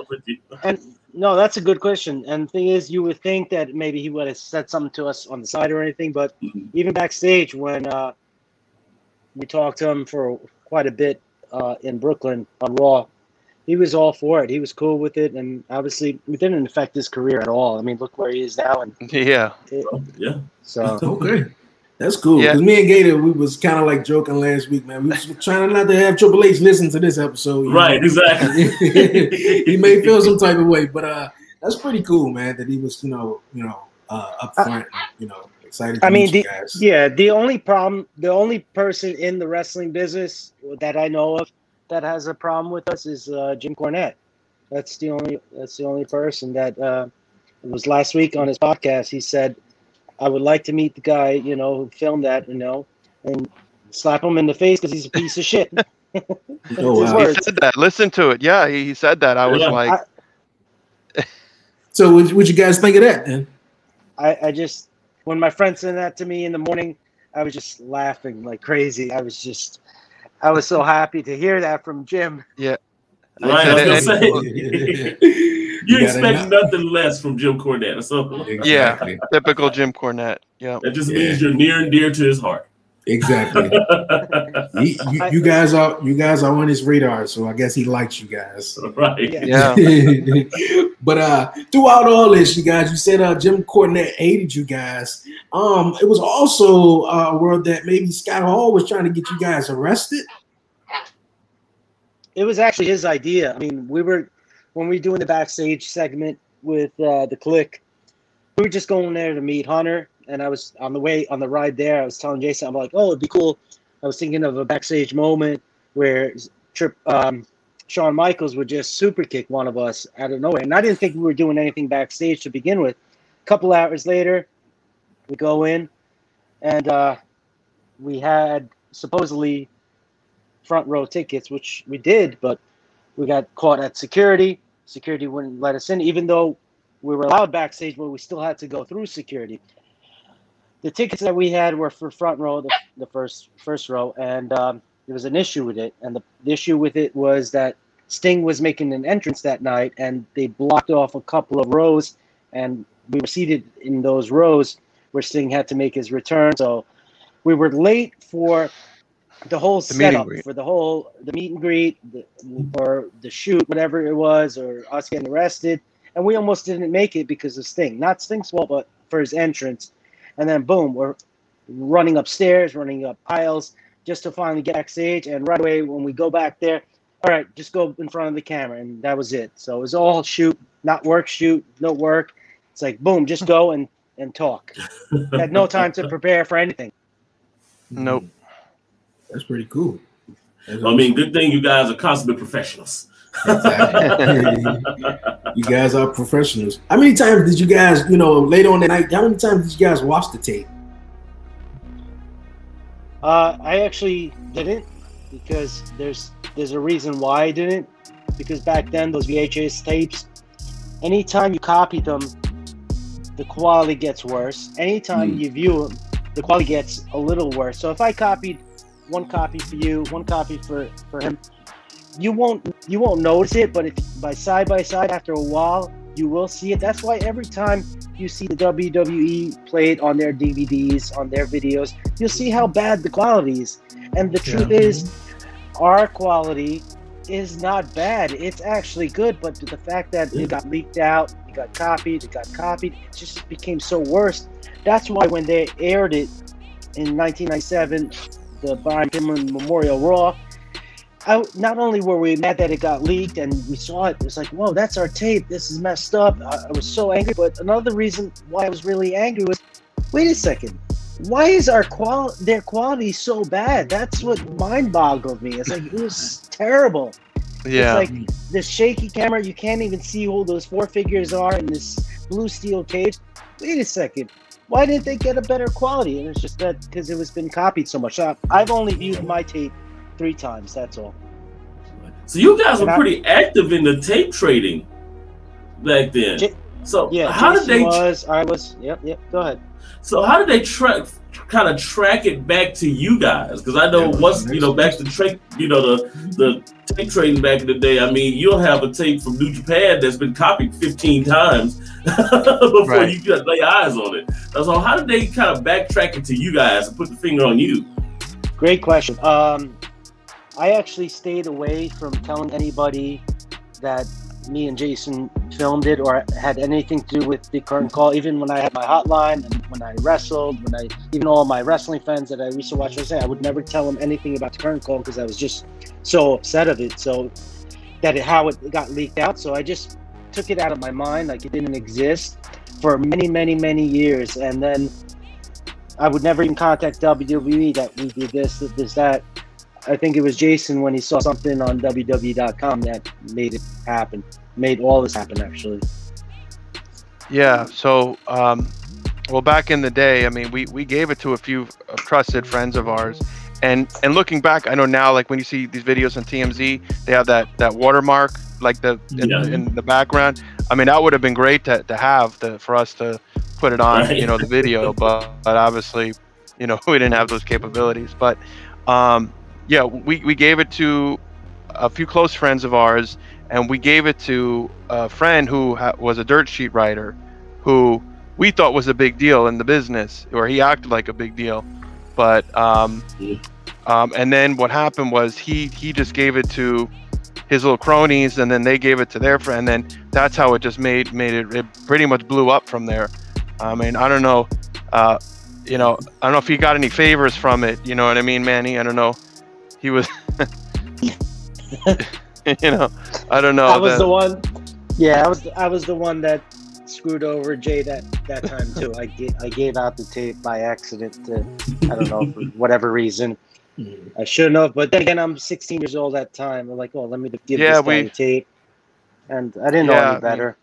and no, that's a good question. And the thing is, you would think that maybe he would have said something to us on the side or anything, but even backstage when uh, we talked to him for quite a bit uh, in Brooklyn on Raw, he was all for it. He was cool with it, and obviously, it didn't affect his career at all. I mean, look where he is now, and (laughs) Yeah. it, yeah. so Okay. That's cool. Yeah. Because me and Gator, we was kind of like joking last week, man. We was trying not to have Triple H listen to this episode. you know? Right, exactly. (laughs) he may feel some type of way, but uh, that's pretty cool, man. That he was, you know, you know, uh, up front, you know, excited. I mean, the, yeah, the only problem, the only person in the wrestling business that I know of that has a problem with us is uh, Jim Cornette. That's the only. That's the only person that uh, it was last week on his podcast. He said, "I would like to meet the guy, you know, who filmed that, you know, and slap him in the face because he's a piece of shit." (laughs) (laughs) Oh, wow. He said that. Listen to it. Yeah, he, he said that. I was Yeah. like, So, what what you guys think of that? Then? I, I just when my friend sent that to me in the morning, I was just laughing like crazy. I was just, I was so happy to hear that from Jim. Yeah. Right, I was gonna say (laughs) (laughs) you You expect nothing less from Jim Cornette. So Exactly. typical Jim Cornette. Yeah. that just Yeah. means you're near and dear to his heart. Exactly. (laughs) you, you, you guys are you guys are on his radar, so I guess he likes you guys. right. Yeah. Yeah. (laughs) but uh throughout all this, you guys, you said uh Jim Cornette hated you guys. Um, it was also uh, a word that maybe Scott Hall was trying to get you guys arrested. It was actually his idea. I mean, we were when we were doing the backstage segment with uh, the Kliq, we were just going there to meet Hunter, and I was on the way on the ride there. I was telling Jason, I'm like, oh, it'd be cool. I was thinking of a backstage moment where Trip um, Shawn Michaels would just super kick one of us out of nowhere, and I didn't think we were doing anything backstage to begin with. A couple hours later, we go in, and uh, we had supposedly front row tickets, which we did, but we got caught at security. Security wouldn't let us in, even though we were allowed backstage, but we still had to go through security. The tickets that we had were for front row, the, the first first row, and um, there was an issue with it. And the, the issue with it was that Sting was making an entrance that night, and they blocked off a couple of rows, and we were seated in those rows where Sting had to make his return. So we were late for the whole The setup for the whole the meet and greet the, or the shoot, whatever it was, or us getting arrested, and we almost didn't make it because of Sting. Not Sting's fault, but for his entrance. And then boom, we're running upstairs, running up aisles, just to finally get backstage. And right away, when we go back there, all right, just go in front of the camera, and that was it. So it was all shoot, not work, shoot, no work. It's like boom, just go and and talk. (laughs) Had no time to prepare for anything. Nope. That's pretty cool. That's I mean, good thing you guys are consummate professionals. Exactly. (laughs) you guys are professionals. How many times did you guys, you know, later on the night, how many times did you guys watch the tape? Uh, I actually didn't because there's there's a reason why I didn't. Because back then those VHS tapes, anytime you copy them, the quality gets worse. Anytime Hmm. you view them, the quality gets a little worse. So if I copied one copy for you, one copy for for him, you won't you won't notice it. But if by side by side after a while, you will see it. That's why every time you see the WWE played on their DVDs, on their videos, you'll see how bad the quality is. And the truth Yeah. is, our quality is not bad. It's actually good, but the fact that it got leaked out, it got copied, it got copied, it just became so worse. That's why when they aired it in 1997, the Brian Pillman Memorial Raw, I, not only were we mad that it got leaked and we saw it, it was like, whoa, that's our tape. This is messed up. I, I was so angry. But another reason why I was really angry was, wait a second, why is our qual their quality so bad? That's what mind boggled me. It's like it was (laughs) terrible. Yeah. It's like the shaky camera, you can't even see who those four figures are in this blue steel cage. Wait a second. Why didn't they get a better quality? And it's just that because it was been copied so much. I've only viewed my tape three times. That's all. So you guys And were I- pretty active in the tape trading back then. J- so Yeah, how Jason did they? was. I was. Yep, yep. Go ahead. So how did they track kind of track it back to you guys? Because I know once you know back to track, you know the the tape trading back in the day. I mean, you'll have a tape from New Japan that's been copied 15 times (laughs) before right. you get lay eyes on it. So how did they kind of backtrack it to you guys and put the finger on you? Great question. Um, I actually stayed away from telling anybody that me and Jason filmed it or had anything to do with the curtain call. Even when I had my hotline and when I wrestled, when I even all my wrestling fans that I used to watch wrestling, I would never tell them anything about the curtain call because I was just so upset of it. So that it, how it got leaked out. So I just took it out of my mind, like it didn't exist for many, many, many years. And then I would never even contact WWE that we did this, this, that. I think it was Jason when he saw something on WWE.com that made it happen, made all this happen actually. Yeah. So, um, well, back in the day, I mean, we, we gave it to a few uh, trusted friends of ours, and and looking back, I know now, like when you see these videos on TMZ, they have that that watermark, like the in, yeah. in the background. I mean, that would have been great to, to have to, for us to put it on, right. you know, the video, but but obviously, you know, (laughs) we didn't have those capabilities. But um, yeah, we, we gave it to a few close friends of ours, and we gave it to a friend who ha- was a dirt sheet writer, who we thought was a big deal in the business, or he acted like a big deal. But um, um, and then what happened was he he just gave it to his little cronies, and then they gave it to their friend, and then that's how it just made made it. It pretty much blew up from there. I mean, I don't know. Uh, you know, I don't know if he got any favors from it. You know what I mean, Mani? I don't know he was (laughs) you know i don't know i was the one yeah i was (laughs) i was the one that screwed over jay that that time too. I gave i gave out the tape by accident to i don't know for whatever reason. I shouldn't have but then again i'm 16 years old at that time. I'm like oh let me give yeah, this guy we, the tape. And i didn't know yeah, any better.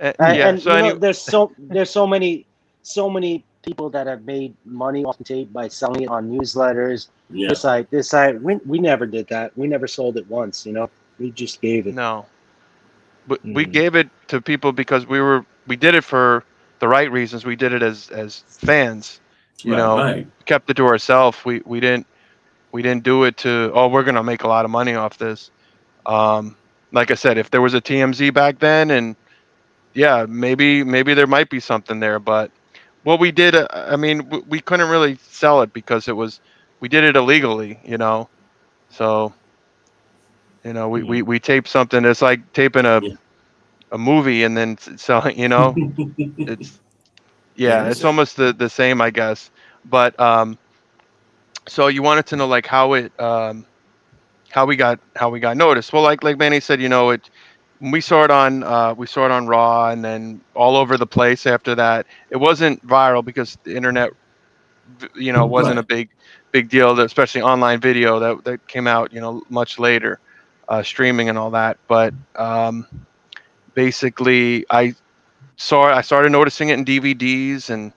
Uh, and, yeah, and so you know, there's so there's so many so many people that have made money off the tape by selling it on newsletters. Yeah. This site, this site, we, we never did that. We never sold it once, you know. We just gave it. No. But mm. we gave it to people because we were we did it for the right reasons. We did it as as fans. You right, know, right. kept it to ourselves. We we didn't we didn't do it to oh we're gonna make a lot of money off this. Um, like I said, if there was a TMZ back then, and yeah, maybe maybe there might be something there, but well, we did. Uh, I mean, we, we couldn't really sell it because it was we did it illegally, you know. So, you know, we, we, mm-hmm. we taped something. It's like taping a a movie and then selling. You know, it's (laughs) yeah, it's almost the the same, I guess. But um, so you wanted to know like how it um, how we got how we got noticed. Well, like like Mani said, you know, it we saw it on uh, we saw it on Raw and then all over the place after that. It wasn't viral because the internet, you know, wasn't right. a big big deal, especially online video that that came out, you know, much later, uh, streaming and all that. But um, basically, I saw I started noticing it in DVDs and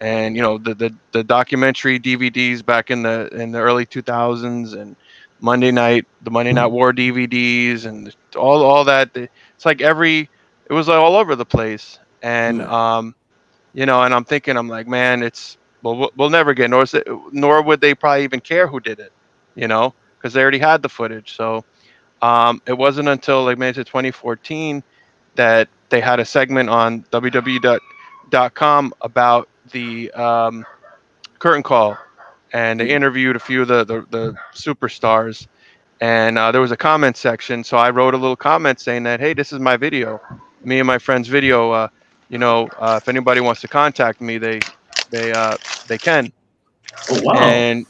and you know the the, the documentary DVDs back in the in the early 2000s and Monday night, the Monday Night War DVDs, and all all that. It's like every, it was like all over the place, and um, you know, and I'm thinking, I'm like, man, it's well, we'll never get nor nor would they probably even care who did it, you know, because they already had the footage. So um, it wasn't until like maybe 2014 that they had a segment on WWE.com about the um, curtain call and they mm-hmm. interviewed a few of the the, the superstars and uh, there was a comment section so i wrote a little comment saying that hey this is my video me and my friend's video uh, you know uh, if anybody wants to contact me they they uh, they can oh, wow. and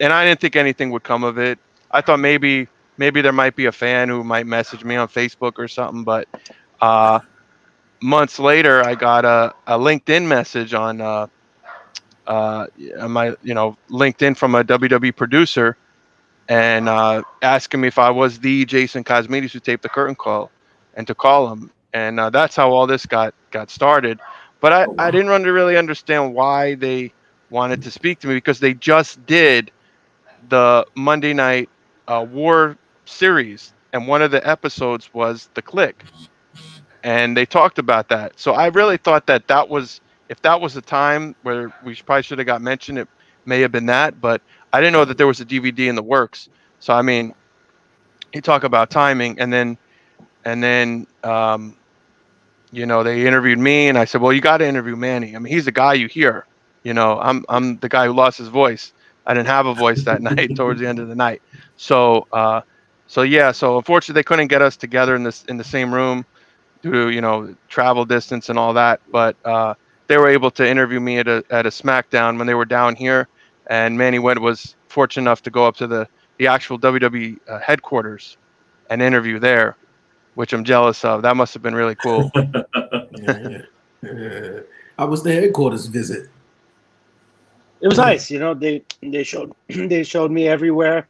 and i didn't think anything would come of it i thought maybe maybe there might be a fan who might message me on facebook or something but uh, months later i got a, a linkedin message on uh, my you know LinkedIn from a WWE producer and uh, asking me if I was the Jason Cosmides who taped the curtain call and to call him. And uh, that's how all this got got started. But I, oh. I didn't really understand why they wanted to speak to me because they just did the Monday Night uh, War series, and one of the episodes was the Kliq, and they talked about that. So I really thought that that was if that was the time where we probably should have got mentioned, it may have been that. But I didn't know that there was a DVD in the works. So I mean, you talk about timing, and then and then um, you know they interviewed me, and I said, well, you got to interview Mani. I mean, he's the guy you hear. You know, I'm I'm the guy who lost his voice. I didn't have a voice that (laughs) night towards the end of the night. So uh, so yeah, so unfortunately they couldn't get us together in this in the same room due to you know travel distance and all that. But uh, they were able to interview me at a at a SmackDown when they were down here, and Mani Went was fortunate enough to go up to the the actual WWE uh, headquarters and interview there, which I'm jealous of. That must have been really cool. yeah, (laughs) yeah. How was the headquarters visit? It was nice, you know. They they showed (clears throat) they showed me everywhere,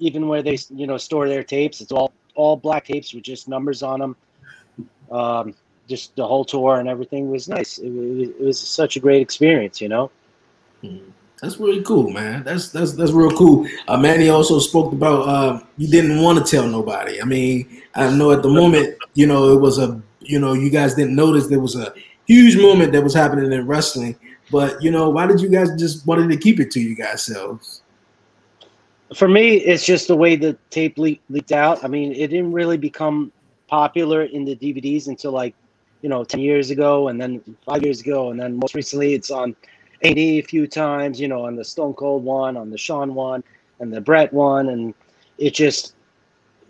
even where they you know store their tapes. It's all all black tapes with just numbers on them. Um, just the whole tour and everything was nice. It, it, it was such a great experience, you know. Mm-hmm. That's really cool, man. That's that's that's real cool. Uh, Mani also spoke about uh, you didn't want to tell nobody. I mean, I know at the moment, you know, it was a, you know, you guys didn't notice there was a huge moment that was happening in wrestling. But you know, why did you guys just wanted to keep it to you guys selves? For me, it's just the way the tape le- leaked out. I mean, it didn't really become popular in the DVDs until like, you know, ten years ago, and then five years ago, and then most recently it's on A&E a few times, you know, on the Stone Cold one, on the Shawn one, and the Bret one, and it just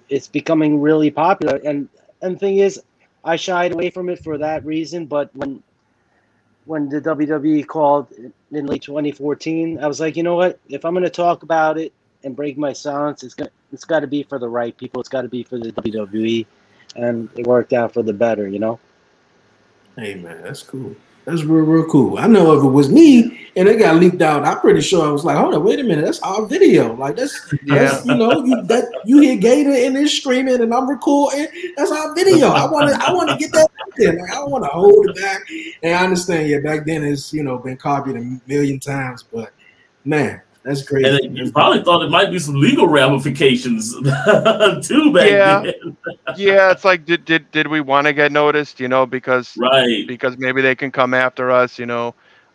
it's becoming really popular. And and thing is, I shied away from it for that reason. But when when the WWE called in late 2014, I was like, you know what? If I'm going to talk about it and break my silence, it's gonna it's got to be for the right people. It's got to be for the WWE, and it worked out for the better, you know. Hey man, that's cool. That's real, real cool. I know if it was me and it got leaked out, I'm pretty sure I was like, hold on, wait a minute, that's our video. Like that's, yeah. that's you know, you that you hear Gator in there streaming and I'm recording. That's our video. I want to, I want to get that out there. Like I don't want to hold it back. And I understand, yeah, back then it's you know been copied a million times, but man, that's crazy. And you probably thought it might be some legal ramifications (laughs) too back yeah. then. yeah, it's like did did did we want to get noticed, you know, because right because maybe they can come after us, you know.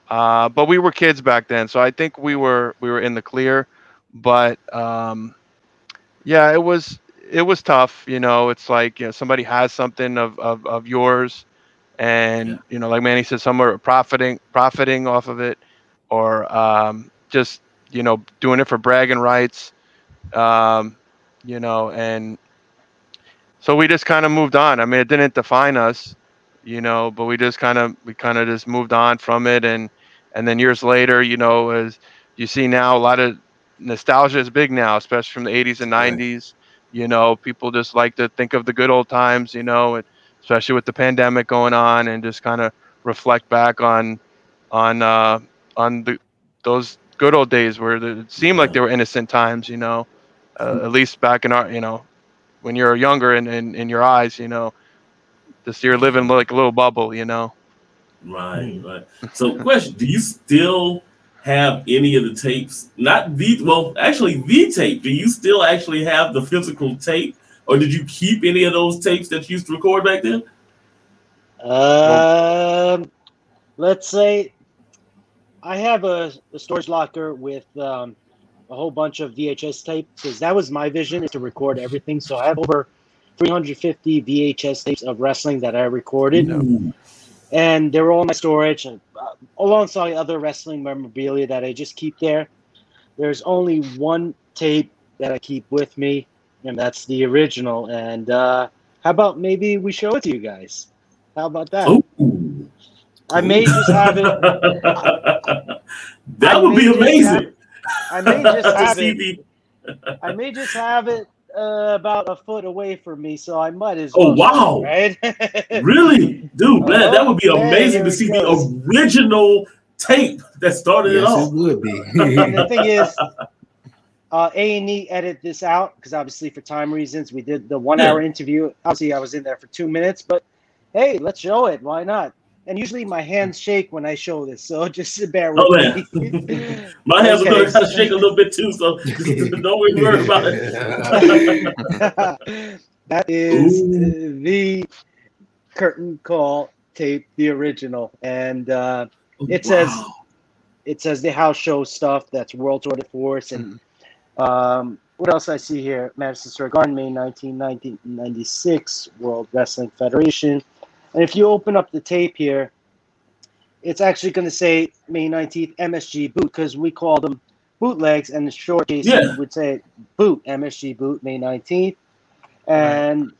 Uh, but we were kids back then, so I think we were we were in the clear. But um, yeah, it was it was tough, you know. It's like you know somebody has something of of, of yours, and yeah. you know, like Mani said, some are profiting profiting off of it, or um, just you know, doing it for bragging rights, um, you know, and so we just kind of moved on. I mean, it didn't define us, you know, but we just kind of we kind of just moved on from it, and and then years later, you know, as you see now, a lot of nostalgia is big now, especially from the 80s and 90s. You know, people just like to think of the good old times, you know, and especially with the pandemic going on, and just kind of reflect back on on uh, on the those good old days where it seemed like they were innocent times, you know, uh, at least back in our, you know, when you're younger and in, in your eyes, you know, just you're living like a little bubble, you know. Right, right. So, question: Do you still have any of the tapes? Not the well, actually, the tape. Do you still actually have the physical tape, or did you keep any of those tapes that you used to record back then? Um, let's say I have a, a storage locker with um, a whole bunch of VHS tapes because that was my vision is to record everything. So I have over 350 VHS tapes of wrestling that I recorded, Ooh. and they're all in my storage, uh, alongside other wrestling memorabilia that I just keep there. There's only one tape that I keep with me, and that's the original. And uh, how about maybe we show it to you guys? How about that? Ooh. I may just have it. (laughs) that I would be amazing. Have, I may just (laughs) have it. I may just have it uh, about a foot away from me, so I might as oh, well. Oh wow! Right? (laughs) really, dude, man, that would be amazing to see goes. the original tape that started yes, it off. It would be. the thing is, uh, A and E edit this out because obviously for time reasons we did the one hour interview. Obviously, I was in there for two minutes, but hey, let's show it. Why not? And usually my hands shake when I show this, so (laughs) just bear with oh, me. (laughs) my hands okay. are going to shake a little bit too, so (laughs) don't worry about it. that is Ooh. the curtain call tape, the original, and uh, Oh, it says it says the house show stuff. That's World Tour de Force, and um, what else I see here? Madison Square Garden, May 19, 1996, World Wrestling Federation. And if you open up the tape here, it's actually going to say May 19th MSG boot because we call them bootlegs, and the short case Yeah. would say boot MSG boot May 19th. And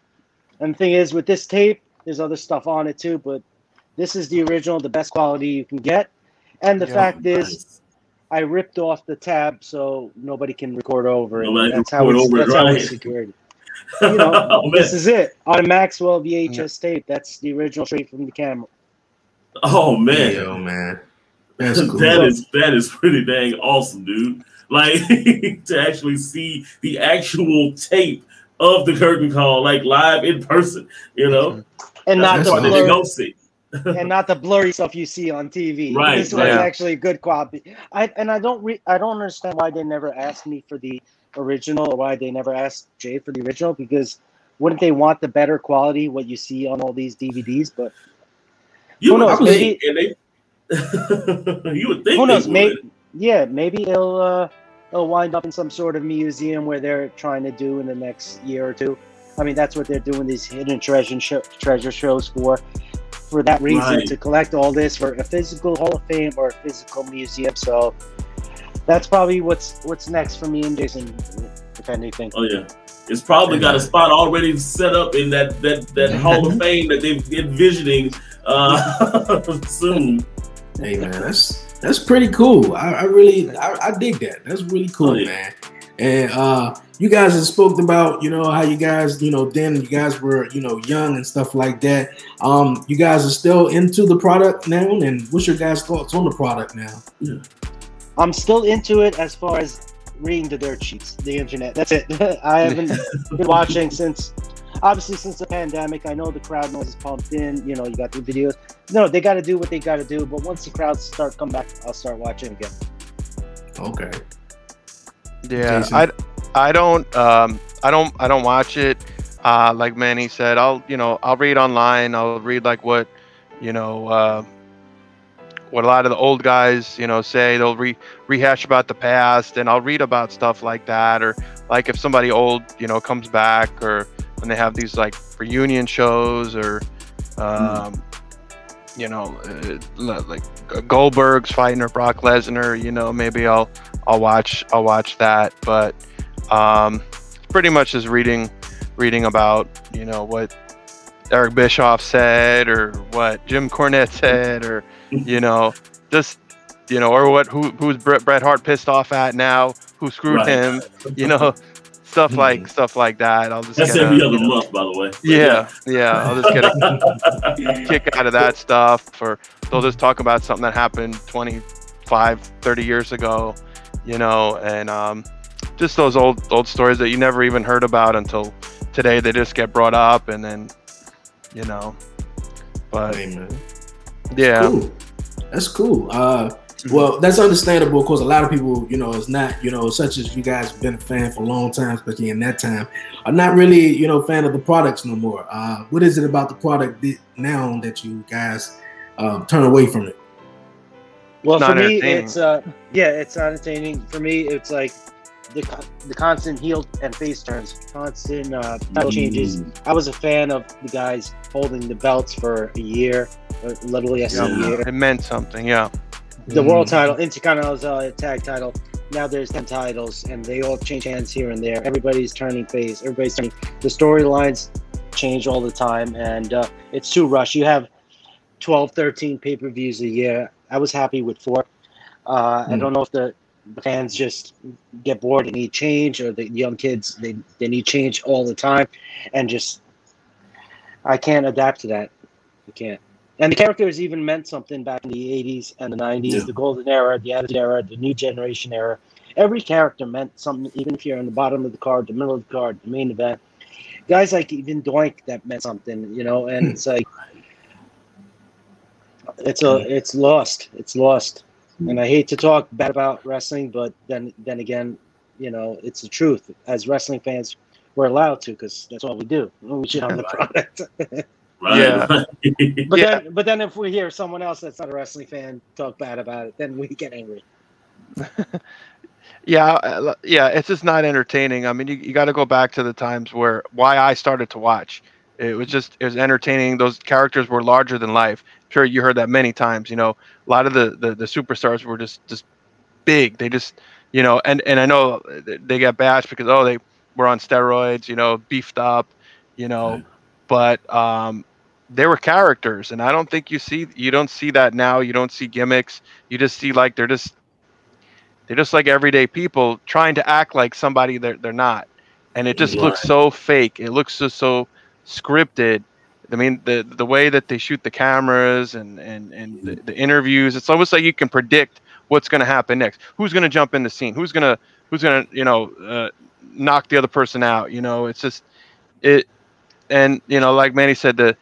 and the thing is, with this tape, there's other stuff on it too, but this is the original, the best quality you can get. And the Yeah. fact is, I ripped off the tab so nobody can record over it. Nobody can that's how record it's, over it, how right. it's secured. You know, (laughs) Oh, this is it on a Maxell VHS tape. That's the original straight from the camera. Oh man, Yo, man. That's cool. that is that is pretty dang awesome, dude. Like (laughs) to actually see the actual tape of the curtain call, like live in person, you know. Mm-hmm. And not That's the what they blur, go see. (laughs) and not the blurry stuff you see on TV. Right, This was yeah. actually a good quality. I and I don't re, I don't understand why they never asked me for the original or why they never asked Jay for the original because wouldn't they want the better quality what you see on all these DVDs? But You Who knows, and they, (laughs) you would think who knows? Maybe yeah, maybe it'll uh, it'll wind up in some sort of museum where they're trying to do in the next year or two. I mean, that's what they're doing these hidden treasure show, treasure shows for. For that reason, Right. to collect all this for a physical Hall of Fame or a physical museum. So that's probably what's what's next for me and Jason, if anything. Oh yeah. It's probably got a spot already set up in that that that (laughs) Hall of Fame that they're envisioning uh (laughs) soon. Hey man, that's that's pretty cool. I, I really I, I dig that. That's really cool, Oh, yeah. man. And uh you guys have spoken about, you know, how you guys, you know, then you guys were, you know, young and stuff like that. Um, you guys are still into the product now, and what's your guys' thoughts on the product now? I'm still into it as far as reading the dirt sheets, the internet. That's it. (laughs) I haven't (laughs) been watching since, obviously, since the pandemic. I know the crowd noise is pumped in. You know, you got the videos. No, they got to do what they got to do. But once the crowds start come back, I'll start watching again. Okay. Yeah, Jason? I, I don't, um, I don't, I don't watch it. Uh, like Mani said, I'll, you know, I'll read online. I'll read like what, you know, uh, what a lot of the old guys, you know, say. They'll re- rehash about the past, and I'll read about stuff like that, or like if somebody old, you know, comes back, or when they have these like reunion shows, or, um, you know, uh, like Goldberg's fighting or Brock Lesnar, you know, maybe I'll I'll watch I'll watch that, but um, pretty much just reading reading about you know what Eric Bischoff said or what Jim Cornette said or (laughs) you know just you know or what who who's Bret, Hart pissed off at now who screwed Right. him (laughs) you know stuff like stuff like that I'll just That's get a, every other you know, month, by the way. But yeah yeah I'll just get a (laughs) kick out of that stuff or they'll just talk about something that happened 25 30 years ago you know and um, just those old old stories that you never even heard about until today they just get brought up and then you know but man. yeah Cool. That's cool. Uh, well, that's understandable because a lot of people, you know, it's not, you know, such as you guys been a fan for a long time, especially in that time, are not really, you know, fan of the products no more. Uh, what is it about the product that- now that you guys um, turn away from it? Well, for me, it's uh, yeah, it's not entertaining. For me, it's like the the constant heel and face turns, constant uh, title changes. I was a fan of the guys holding the belts for a year, literally a Yeah. year. it meant something yeah The world Mm. title, Intercontinental uh, Tag Title. Now there's ten titles, and they all change hands here and there. Everybody's turning face. Everybody's turning. The storylines change all the time, and uh, it's too rush. You have 12, 13 pay per views a year. I was happy with four. Uh, I Hmm. don't know if the, the fans just get bored and need change, or the young kids they, they need change all the time, and just I can't adapt to that. I can't. And the characters even meant something back in the 80s and the 90s, Yeah. the golden era, the attitude era, the new generation era. Every character meant something, even if you're in the bottom of the card, the middle of the card, the main event. Guys like even Doink that meant something, you know, and hmm. it's like it's a it's lost. It's lost. And I hate to talk bad about wrestling, but then then again, you know, it's the truth. As wrestling fans, we're allowed to because that's all we do. We shit on the product. Right. Yeah. (laughs) But Yeah. then, but then if we hear someone else that's not a wrestling fan talk bad about it, then we get angry. (laughs) Yeah, uh, yeah, it's just not entertaining. I mean, you, you got to go back to the times where why I started to watch. It was just it was entertaining. Those characters were larger than life. Sure you heard that many times. You know, a lot of the the, the superstars were just just big. They just you know, and and I know they got bashed because oh they were on steroids. You know, beefed up. You know, but um, they were characters, and I don't think you see you don't see that now. You don't see gimmicks. You just see like they're just they're just like everyday people trying to act like somebody they're, they're not and it just looks so fake it looks just so scripted i mean the the way that they shoot the cameras and and and the, the interviews it's almost like you can predict what's going to happen next who's going to jump in the scene who's going to who's going to you know uh, knock the other person out you know it's just it and you know like mani said the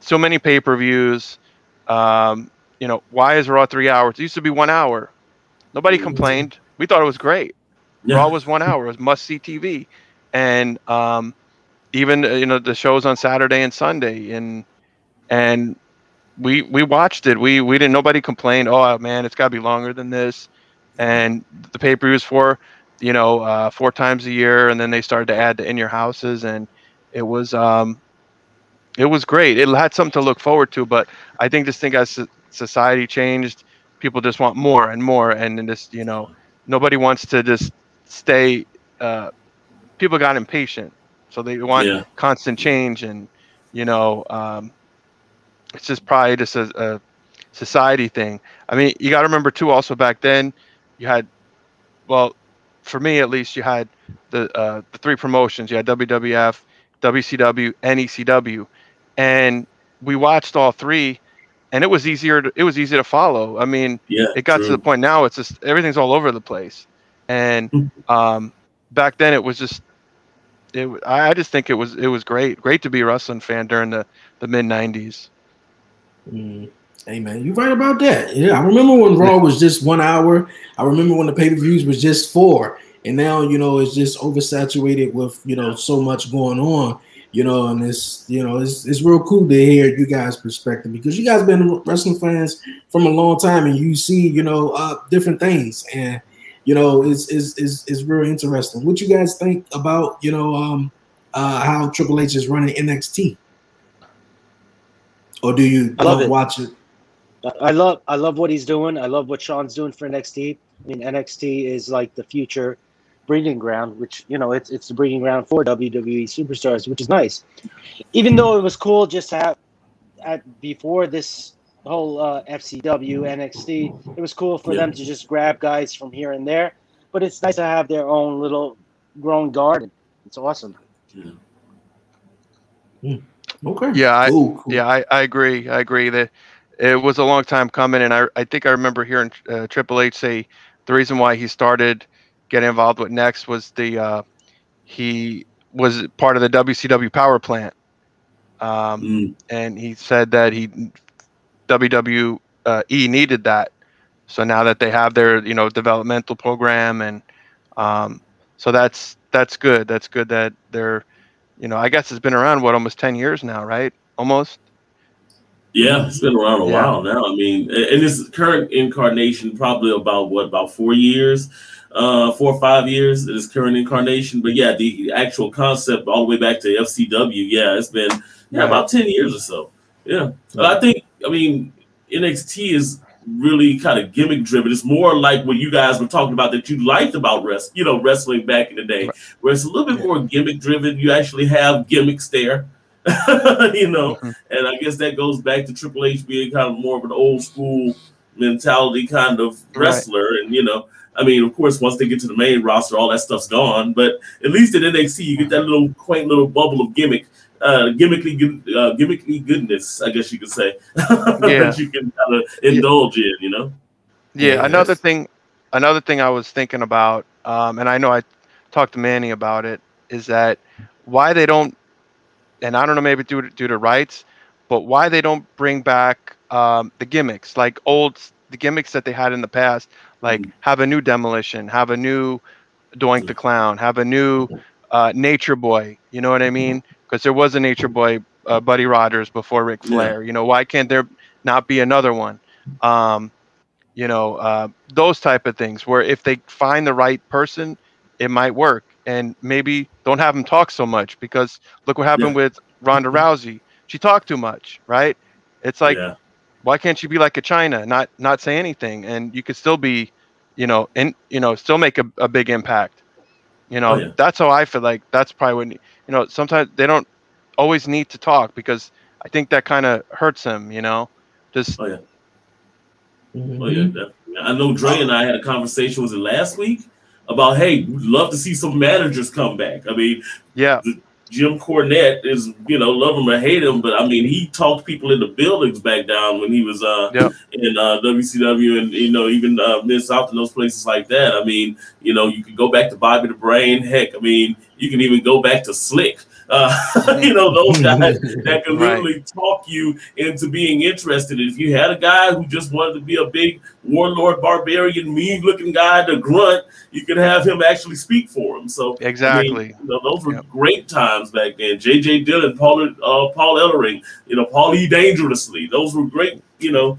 so many pay-per-views um you know why is raw three hours it used to be one hour Nobody complained. We thought it was great. Yeah. Raw was one hour. It was must see TV, and um, even uh, you know the shows on Saturday and Sunday, and and we we watched it. We we didn't. Nobody complained. Oh man, it's got to be longer than this. And the pay per views for you know uh, four times a year, and then they started to add the in your houses, and it was um, it was great. It had something to look forward to. But I think this thing as society changed, people just want more and more, and then just you know nobody wants to just stay. Uh, people got impatient, so they want Yeah. constant change, and you know um, it's just probably just a, a society thing. I mean, you got to remember too. Also back then, you had, well, for me at least, you had the uh, the three promotions. You had WWF, WCW, and ECW, and we watched all three, and it was easier. To, it was easy to follow. I mean, Yeah. it got to the point now. It's just everything's all over the place, and um, back then it was just. It, I just think it was it was great, great to be a wrestling fan during the, the mid '90s. Mm. Hey man, you're right about that. Yeah, I remember when Raw was just one hour. I remember when the pay per views was just four, and now you know it's just oversaturated with you know so much going on. You know, and it's you know it's it's real cool to hear you guys' perspective because you guys been wrestling fans from a long time, and you see you know uh, different things, and you know is is is is real interesting. What you guys think about you know um uh, how Triple H is running NXT? Or do you I love it. watch it? I love I love what he's doing. I love what Shawn's doing for NXT. I mean, NXT is like the future breeding ground, which you know it's it's the breeding ground for WWE superstars, which is nice. Even though it was cool just to have at before this whole uh, FCW NXT, it was cool for Yeah. them to just grab guys from here and there. But it's nice to have their own little grown garden. It's awesome. Okay. Yeah, I, Cool, cool. yeah, I, I agree. I agree that it was a long time coming, and I I think I remember hearing uh, Triple H say the reason why he started getting involved with Next was the uh, he was part of the WCW power plant, um, Mm. and he said that he WWE needed that. So now that they have their you know developmental program, and um, so that's that's good. That's good that they're you know I guess it's been around what almost ten years now, right? Almost. Yeah, it's been around a Yeah. while now. I mean, in this current incarnation probably about what about four years, uh, four or five years. in This current incarnation, but yeah, the actual concept all the way back to FCW. Yeah, it's been yeah about ten years or so. Yeah, I think. I mean, NXT is really kind of gimmick driven. It's more like what you guys were talking about that you liked about rest, you know, wrestling back in the day, where it's a little bit more gimmick driven. You actually have gimmicks there, (laughs) you know. Mhm. And I guess that goes back to Triple H being kind of more of an old school mentality kind of Right. wrestler. And, you know, I mean, of course, once they get to the main roster, all that stuff's gone. But at least in NXT, you get that little quaint little bubble of gimmick, uh, gimmickly, uh, gimmickly goodness, I guess you could say, (laughs) that you can kind of indulge in, you know? Yeah, Yeah, another that's- thing, another thing I was thinking about, um, and I know I talked to Mani about it, is that why they don't, and I don't know maybe due to, due to rights, but why they don't bring back um, the gimmicks, like old the gimmicks that they had in the past, like Mm. have a new demolition, have a new Doink the Clown, have a new uh, Nature Boy. You know what I mean? Because there was a Nature Boy uh, Buddy Rogers before Ric Flair? Yeah. You know, why can't there not be another one? Um, you know, uh, those type of things where if they find the right person, it might work. And maybe don't have them talk so much because look what happened yeah. with Ronda Rousey. She talked too much, right? It's like, yeah. why can't she be like a Chyna, not not say anything, and you could still be, you know, and you know, still make a, a big impact. You know, oh, yeah. that's how I feel like. That's probably when you know sometimes they don't always need to talk because I think that kind of hurts them. You know, just. Oh yeah. Mm-hmm. Oh yeah, I know Dre and I had a conversation. Was it last week? About hey, we'd love to see some managers come back. I mean, yeah, the, Jim Cornette is, you know, love him or hate him, but I mean, he talked people in the buildings back down when he was uh, yep. in uh, WCW and, you know, even uh, Mid South and those places like that. I mean, you know, you can go back to Bobby the Brain. Heck, I mean, you can even go back to Slick. Uh, (laughs) you know, those (laughs) guys that can literally right. talk you into being interested. If you had a guy who just wanted to be a big warlord, barbarian, mean looking guy to grunt, you could have him actually speak for him. So exactly, I mean, you know, those were yep. great times back then. JJ Dillon, Paul, uh, Paul Ellering, you know, Paul E. Dangerously. Those were great, you know,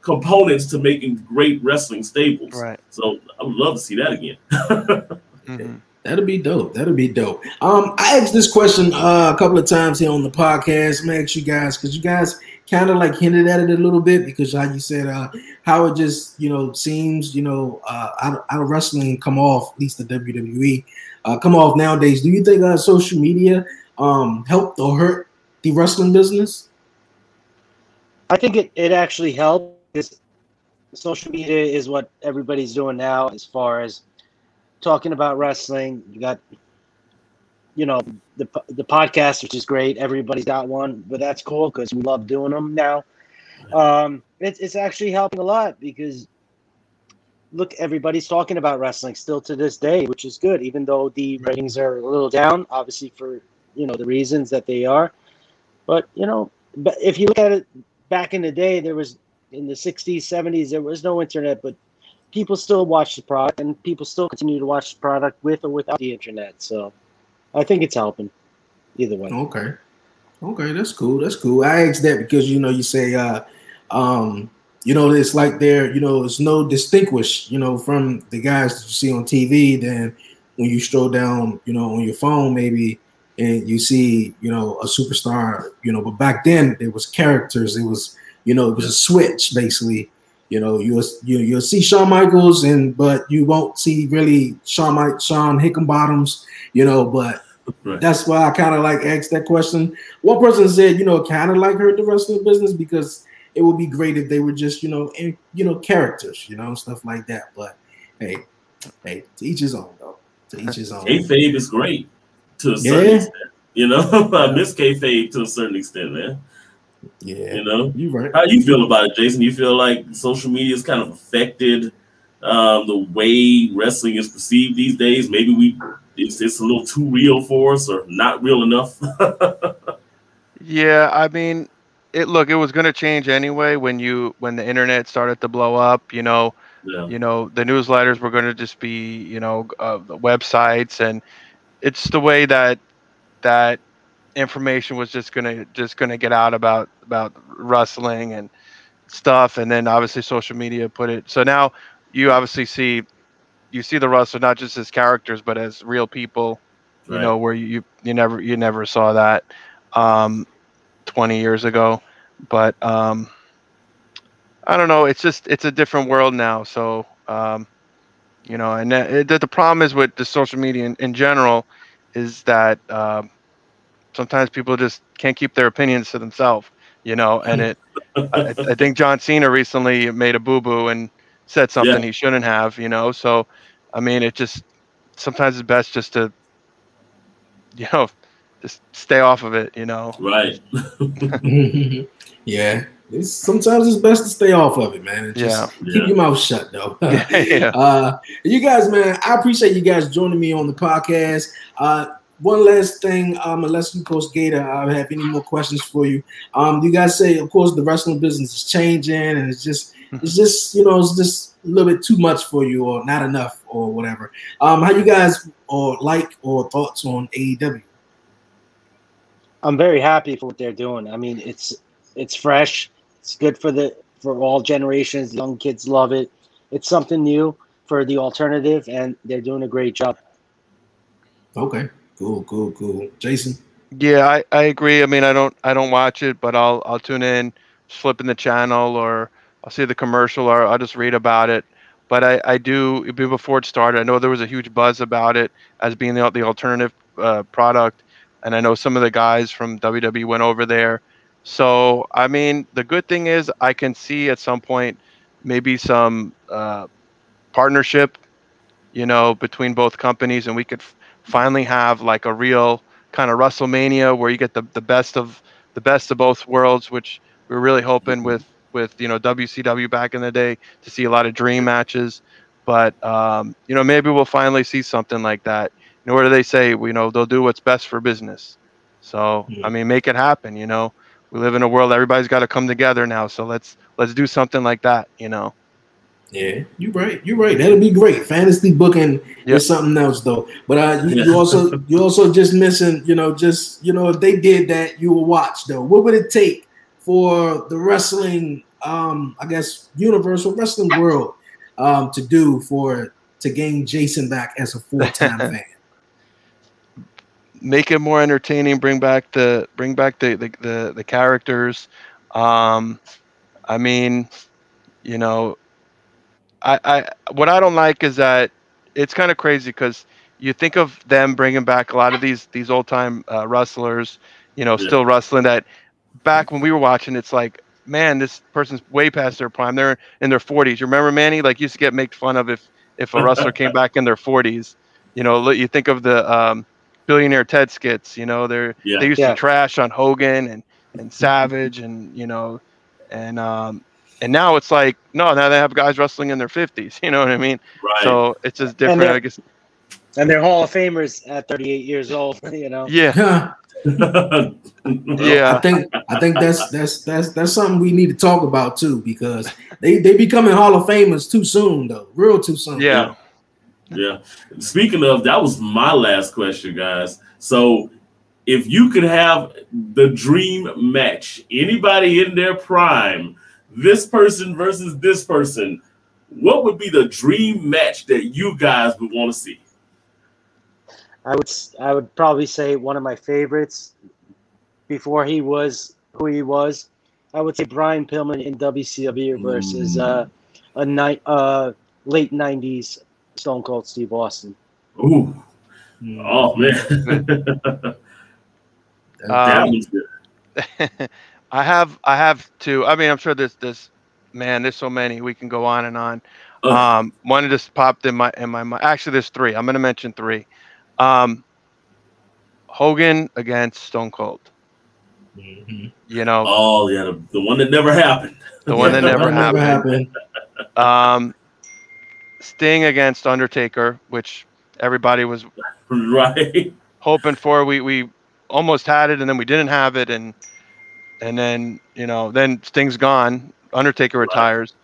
components to making great wrestling stables. Right. So I would love to see that again. (laughs) mm-hmm. That'll be dope. That'll be dope. Um, I asked this question uh, a couple of times here on the podcast. I'm ask you guys because you guys kind of like hinted at it a little bit because how you said uh, how it just you know seems you know uh, out, out of wrestling come off at least the WWE uh, come off nowadays. Do you think uh, social media um, helped or hurt the wrestling business? I think it, it actually helped social media is what everybody's doing now as far as talking about wrestling. You got, you know, the the podcast, which is great. Everybody's got one, but that's cool because we love doing them now. Um, it's it's actually helping a lot because look, everybody's talking about wrestling still to this day, which is good, even though the ratings are a little down, obviously for you know the reasons that they are. But you know, but if you look at it back in the day, there was in the 60s, 70s, there was no internet, but people still watch the product and people still continue to watch the product with or without the internet. So I think it's helping either way. Okay. Okay, that's cool. That's cool. I asked that because you know you say uh um you know it's like there you know it's no distinguish you know from the guys that you see on TV then when you stroll down you know on your phone maybe and you see you know a superstar you know but back then it was characters it was you know it was a switch basically you know, you'll you, you'll see Shawn Michaels, and but you won't see really Shawn Mike Shawn Hickenbottoms. You know, but right. that's why I kind of like asked that question. One person said, you know, kind of like hurt the wrestling business because it would be great if they were just you know in, you know characters, you know, stuff like that. But hey, hey, to each his own though. To each his own. Kayfabe is great to a certain yeah. extent. You know, (laughs) I miss kayfabe to a certain extent, man. Yeah, you know, you right. How you feel about it, Jason? You feel like social media has kind of affected um, the way wrestling is perceived these days? Maybe we it's, it's a little too real for us, or not real enough. (laughs) yeah, I mean, it. Look, it was going to change anyway when you when the internet started to blow up. You know, yeah. you know, the newsletters were going to just be you know uh, websites, and it's the way that that information was just gonna just gonna get out about about wrestling and stuff, and then obviously social media put it. So now you obviously see you see the wrestler not just as characters but as real people. You know where you you never you never saw that um, 20 years ago, but um, I don't know. It's just it's a different world now. So um, you know, and it, the problem is with the social media in, in general is that um, sometimes people just can't keep their opinions to themselves, you know. And it, I, I, think John Cena recently made a boo boo and said something yeah. he shouldn't have, you know. So, I mean, it just sometimes it's best just to, (laughs) you know, just stay off of it, you know. Right. (laughs) (laughs) yeah. It's, sometimes it's best to stay off of it, man. just yeah. keep yeah. your mouth shut, though. yeah. Uh, you guys, man, I appreciate you guys joining me on the podcast. Uh, one last thing, um, unless you, Coach Gator, I have any more questions for you. Um, you guys say, of course, the wrestling business is changing, and it's just, mm-hmm. it's just, you know, it's just a little bit too much for you, or not enough, or whatever. Um, how you guys or like or thoughts on AEW? I'm very happy for what they're doing. I mean, it's it's fresh. It's good for the for all generations. Young kids love it. It's something new for the alternative, and they're doing a great job. Okay, cool, cool, cool. Jason. Yeah, I, I agree. I mean, I don't I don't watch it, but I'll I'll tune in, flipping the channel, or I'll see the commercial, or I'll just read about it. But I, I do before it started. I know there was a huge buzz about it as being the the alternative uh, product, and I know some of the guys from WWE went over there. So I mean, the good thing is I can see at some point maybe some uh, partnership, you know, between both companies, and we could finally have like a real kind of WrestleMania where you get the, the best of the best of both worlds, which we are really hoping with with you know WCW back in the day to see a lot of dream matches. But um, you know maybe we'll finally see something like that. You know what do they say? You know they'll do what's best for business. So I mean make it happen. You know we live in a world everybody's got to come together now. So let's let's do something like that. You know. Yeah, you're right. You're right. That'll be great. Fantasy booking yep. is something else, though. But uh, you, you also (laughs) you also just missing. You know, just you know, if they did that, you will watch though. What would it take for the wrestling? Um, I guess Universal Wrestling World um, to do for to gain Jason back as a full time (laughs) fan. Make it more entertaining. Bring back the bring back the the the, the characters. Um, I mean, you know, I, I what I don't like is that it's kind of crazy because you think of them bringing back a lot of these these old time uh, wrestlers, you know, yeah. still wrestling. That back when we were watching, it's like, man, this person's way past their prime. They're in their 40s. You remember Mani? Like used to get made fun of if if a wrestler came back in their 40s. You know, you think of the um, billionaire Ted skits. You know, they're yeah. they used yeah. to trash on Hogan and and Savage and you know and um, and now it's like no now they have guys wrestling in their 50s (laughs) you know what i mean? Right. So it's just different i guess. and they're hall of famers at 38 years old (laughs) you know? Yeah. Yeah. I think i think that's that's that's that's something we need to talk about too because they they becoming hall of famers too soon though. Real too soon. Yeah. Yeah. Speaking of that was my last question guys. So if you could have the dream match anybody in their prime this person versus this person, what would be the dream match that you guys would want to see? I would I would probably say one of my favorites before he was who he was. I would say Brian Pillman in WCW versus mm. uh, a night uh, late '90s Stone Cold Steve Austin. Ooh, oh man, (laughs) (laughs) that um, was good. (laughs) I have I have two. I mean, I'm sure there's this man. There's so many. We can go on and on. Um, one just popped in my in my mind. Actually, there's three. I'm gonna mention three. Um, Hogan against Stone Cold. Mm-hmm. You know. Oh yeah, the, the, one that never happened. The one that (laughs) never, never happened. happened. Um, Sting against Undertaker, which everybody was (laughs) right hoping for. We we almost had it, and then we didn't have it, and and then you know then Sting's gone. Undertaker retires,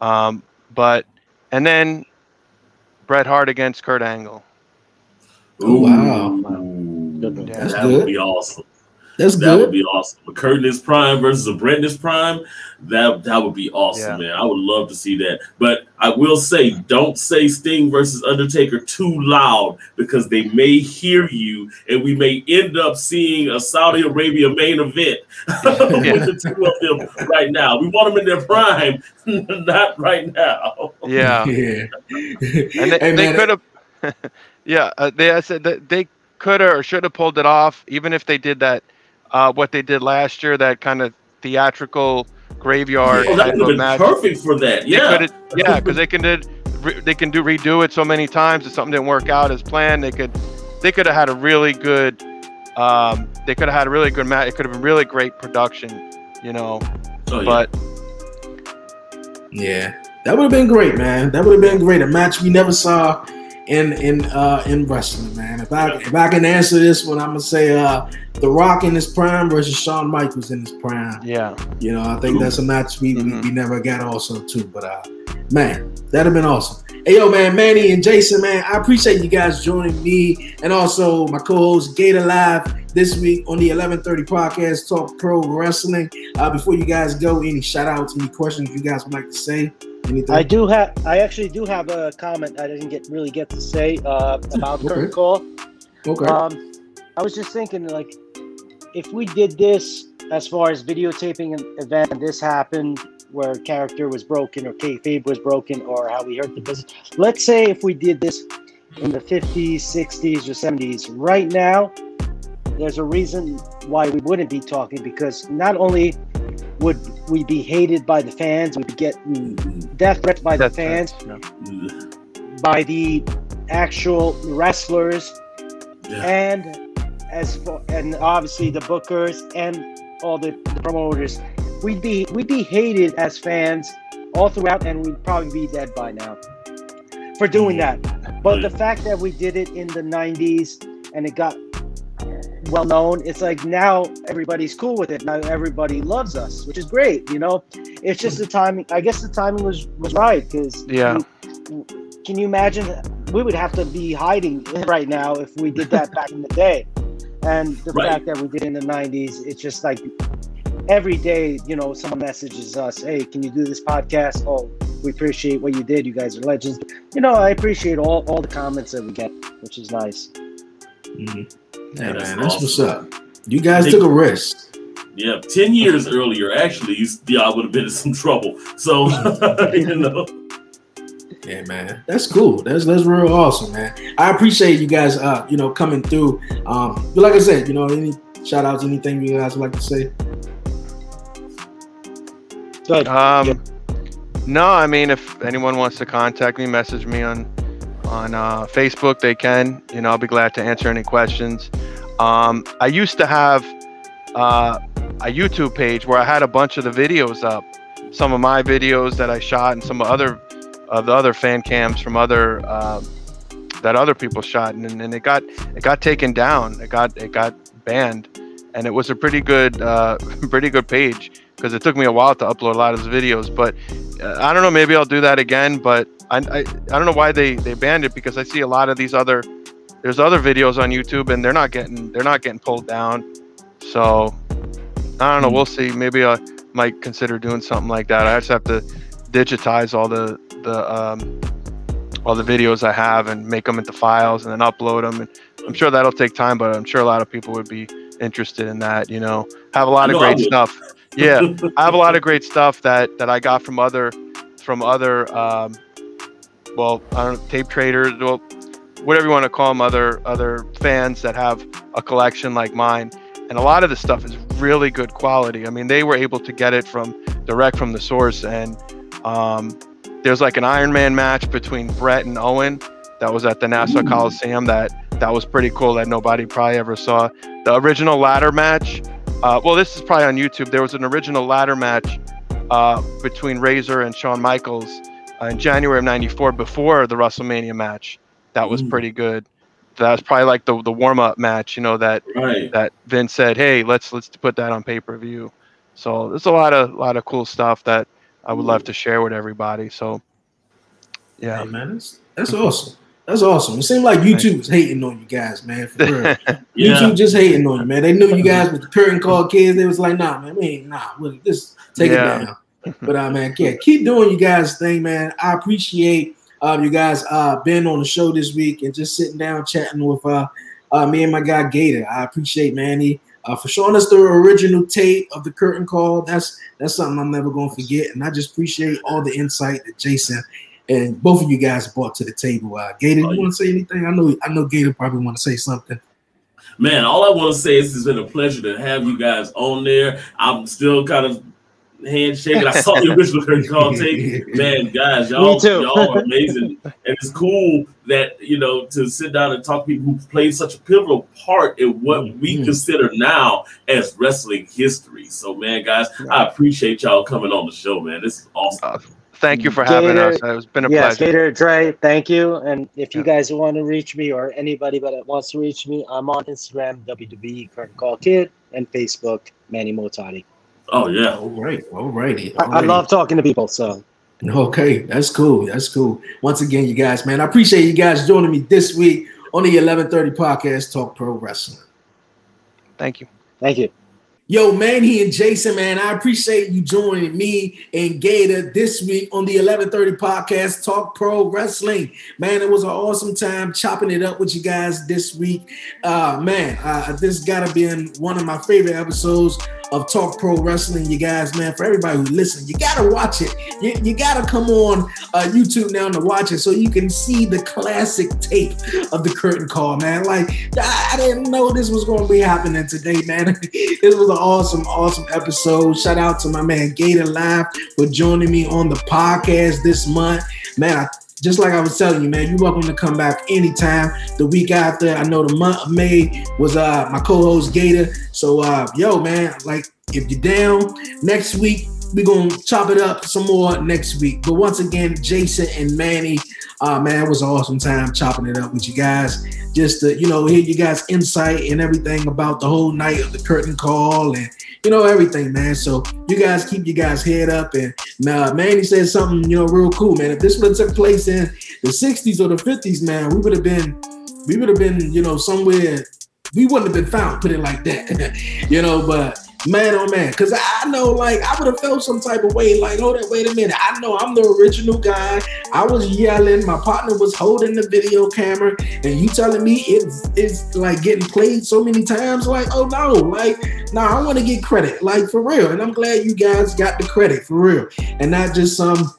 um, but and then Bret Hart against Kurt Angle. Oh wow, That's that would be awesome. That's that good. would be awesome. A Kurt in prime versus a Bret in prime. That that would be awesome, yeah. man. I would love to see that. But I will say, don't say Sting versus Undertaker too loud because they may hear you, and we may end up seeing a Saudi Arabia main event (laughs) with the two of them right now. We want them in their prime, (laughs) not right now. Yeah, (laughs) yeah. and they, hey, they could have. yeah, uh, they I said that they could have or should have pulled it off, even if they did that uh, what they did last year, that kind of theatrical graveyard oh, type of match. Perfect for that. Yeah, yeah, because they can did they can do redo it so many times if something didn't work out as planned. They could they could have had a really good um, they could have had a really good match. It could have been really great production, you know. Oh, yeah. But yeah, that would have been great, man. That would have been great. A match we never saw in in uh in wrestling, man. If I if I can answer this one, I'm gonna say uh The Rock in his prime versus Shawn Michaels in his prime. Yeah. You know, I think that's a match we, mm-hmm. we, we, never got also too. But uh man, that'd have been awesome. Hey yo, man, Mani and Jason, man, I appreciate you guys joining me and also my co-host Gator Live, this week on the 1130 podcast, Talk Pro Wrestling. Uh, before you guys go, any shout outs, any questions you guys would like to say? Anything? I do have. I actually do have a comment I didn't get really get to say uh, about Okay. Curtain Call. Okay. Um, I was just thinking, like, if we did this as far as videotaping an event, and this happened where character was broken or kayfabe was broken or how we hurt the business. Let's say if we did this in the 50s, 60s, or 70s, right now, there's a reason why we wouldn't be talking because not only would we be hated by the fans, we'd get death threats by the fans, right. by the actual wrestlers, Yeah. and as for, and obviously the bookers and all the, the promoters. We'd be we'd be hated as fans all throughout, and we'd probably be dead by now for doing mm. that. But the mm. fact that we did it in the '90s and it got well known, it's like now everybody's cool with it. Now everybody loves us, which is great. You know, it's just the timing. I guess the timing was was right because Yeah. can you imagine? We would have to be hiding (laughs) right now if we did that back in the day. And the Right. fact that we did in the 90s, it's just like every day, you know, someone messages us, hey, can you do this podcast? Oh, we appreciate what you did. You guys are legends. You know, I appreciate all, all the comments that we get, which is nice. Mhm. Yeah, Hey, that's man, that's what's up. You guys Thank took a you. risk. Yeah, ten years earlier, actually, you- y'all would have been in some trouble. So (laughs) you know, Yeah, man, that's cool. That's that's real awesome, man. I appreciate you guys, uh, you know, coming through. Um, but like I said, you know, any shout outs, anything you guys would like to say? Good. Um, no, I mean, if anyone wants to contact me, message me on on uh, Facebook. They can. You know, I'll be glad to answer any questions. Um, I used to have uh, a YouTube page where I had a bunch of the videos up, some of my videos that I shot, and some other of the other fan cams from other um that other people shot, and, and it got it got taken down. It got it got banned, and it was a pretty good uh, (laughs) pretty good page because it took me a while to upload a lot of those videos. But uh, I don't know, maybe I'll do that again. But I, I, I don't know why they, they banned it because I see a lot of these other there's other videos on YouTube and they're not getting they're not getting pulled down. So I don't know. We'll see. Maybe I might consider doing something like that. I just have to digitize all the the um, all the videos I have and make them into files and then upload them. And I'm sure that'll take time, but I'm sure a lot of people would be interested in that. You know, have a lot of I great stuff. Yeah, I have a lot of (laughs) great stuff that that I got from other from other um, well, I don't know, tape traders, well, whatever you want to call them, other other fans that have a collection like mine. And a lot of the stuff is really good quality. I mean, they were able to get it from direct from the source. And um, there's like an Iron Man match between Bret and Owen that was at the Nassau Coliseum. That that was pretty cool. That nobody probably ever saw. The original ladder match. Uh, well, this is probably on YouTube. There was an original ladder match uh, between Razor and Shawn Michaels uh, in January of '94 before the WrestleMania match. That was Mm. pretty good. That was probably like the the warm up match. You know that right? that Vince said, "Hey, let's let's put that on pay per view." So there's a lot of lot of cool stuff that I would love to share with everybody. So yeah, Hey, man, that's, that's awesome. That's awesome. It seemed like YouTube was hating on you guys, man. For real. (laughs) Yeah, YouTube just hating on you, man. They knew you guys with the curtain call kids. They was like, nah, man, we ain't nah. We'll just take Yeah. it down. But uh, man, yeah, keep doing you guys thing, man. I appreciate um, you guys uh being on the show this week and just sitting down chatting with uh, uh me and my guy Gator. I appreciate Mani uh, for showing us the original tape of the curtain call. That's that's something I'm never gonna forget. And I just appreciate all the insight that Jason and both of you guys brought to the table. Uh, Gator, Oh, you yeah. want to say anything? I know I know Gator probably want to say something. man. All I want to say is it's been a pleasure to have you guys on there. I'm still kind of handshaking. I saw the (laughs) original curtain call take. Man, guys, y'all, too. y'all are amazing, and it's cool that you know to sit down and talk to people who played such a pivotal part in what we Mhm. consider now as wrestling history. So, man, guys, I appreciate y'all coming on the show, man. This is awesome. Thank you for mm-hmm. having Gator- us. It's been a Yes, pleasure. Gator Dre, thank you. And if you Yeah. guys want to reach me or anybody that wants to reach me, I'm on Instagram, WWE Curtain Call Kid, and Facebook, Mani Mohtadi. Oh yeah, All right, all righty. I, I love talking to people, so Okay, that's cool. That's cool. Once again, you guys, man, I appreciate you guys joining me this week on the 1130 podcast, Talk Pro Wrestling. Thank you. Thank you. Yo, Mani and Jason, man, I appreciate you joining me and Gator this week on the 1130 podcast, Talk Pro Wrestling. Man, it was an awesome time chopping it up with you guys this week. Uh, man, uh, this got to be one of my favorite episodes of Talk Pro Wrestling, you guys, man. For everybody who listen, you gotta watch it. You, you gotta come on uh, YouTube now to watch it so you can see the classic tape of the curtain call, man. Like I, didn't know this was gonna be happening today, man. (laughs) this was an awesome, awesome episode. Shout out to my man Gator Live for joining me on the podcast this month, man. I just like I was telling you, man, you're welcome to come back anytime. The week after, I know the month of May was uh my co-host Gator. So uh yo, man, like if you're down next week, we're gonna chop it up some more next week. But once again, Jason and Mani, uh man, it was an awesome time chopping it up with you guys. Just to, you know, hear you guys' insight and everything about the whole night of the curtain call and you know, everything, man. So you guys keep your guys' head up. And uh, Mani said something, you know, real cool, man. If this would have took place in the 60s or the 50s, man, we would have been, we would have been, you know, somewhere, we wouldn't have been found, put it like that. (laughs) you know, but man oh man. Because i know like i would have felt some type of way like hold it wait a minute. I know i'm the original guy. I was yelling. My partner was holding the video camera and you telling me it's it's like getting played so many times? Like oh no. Like now nah, i want to get credit. Like for real. And i'm glad you guys got the credit for real. And not just some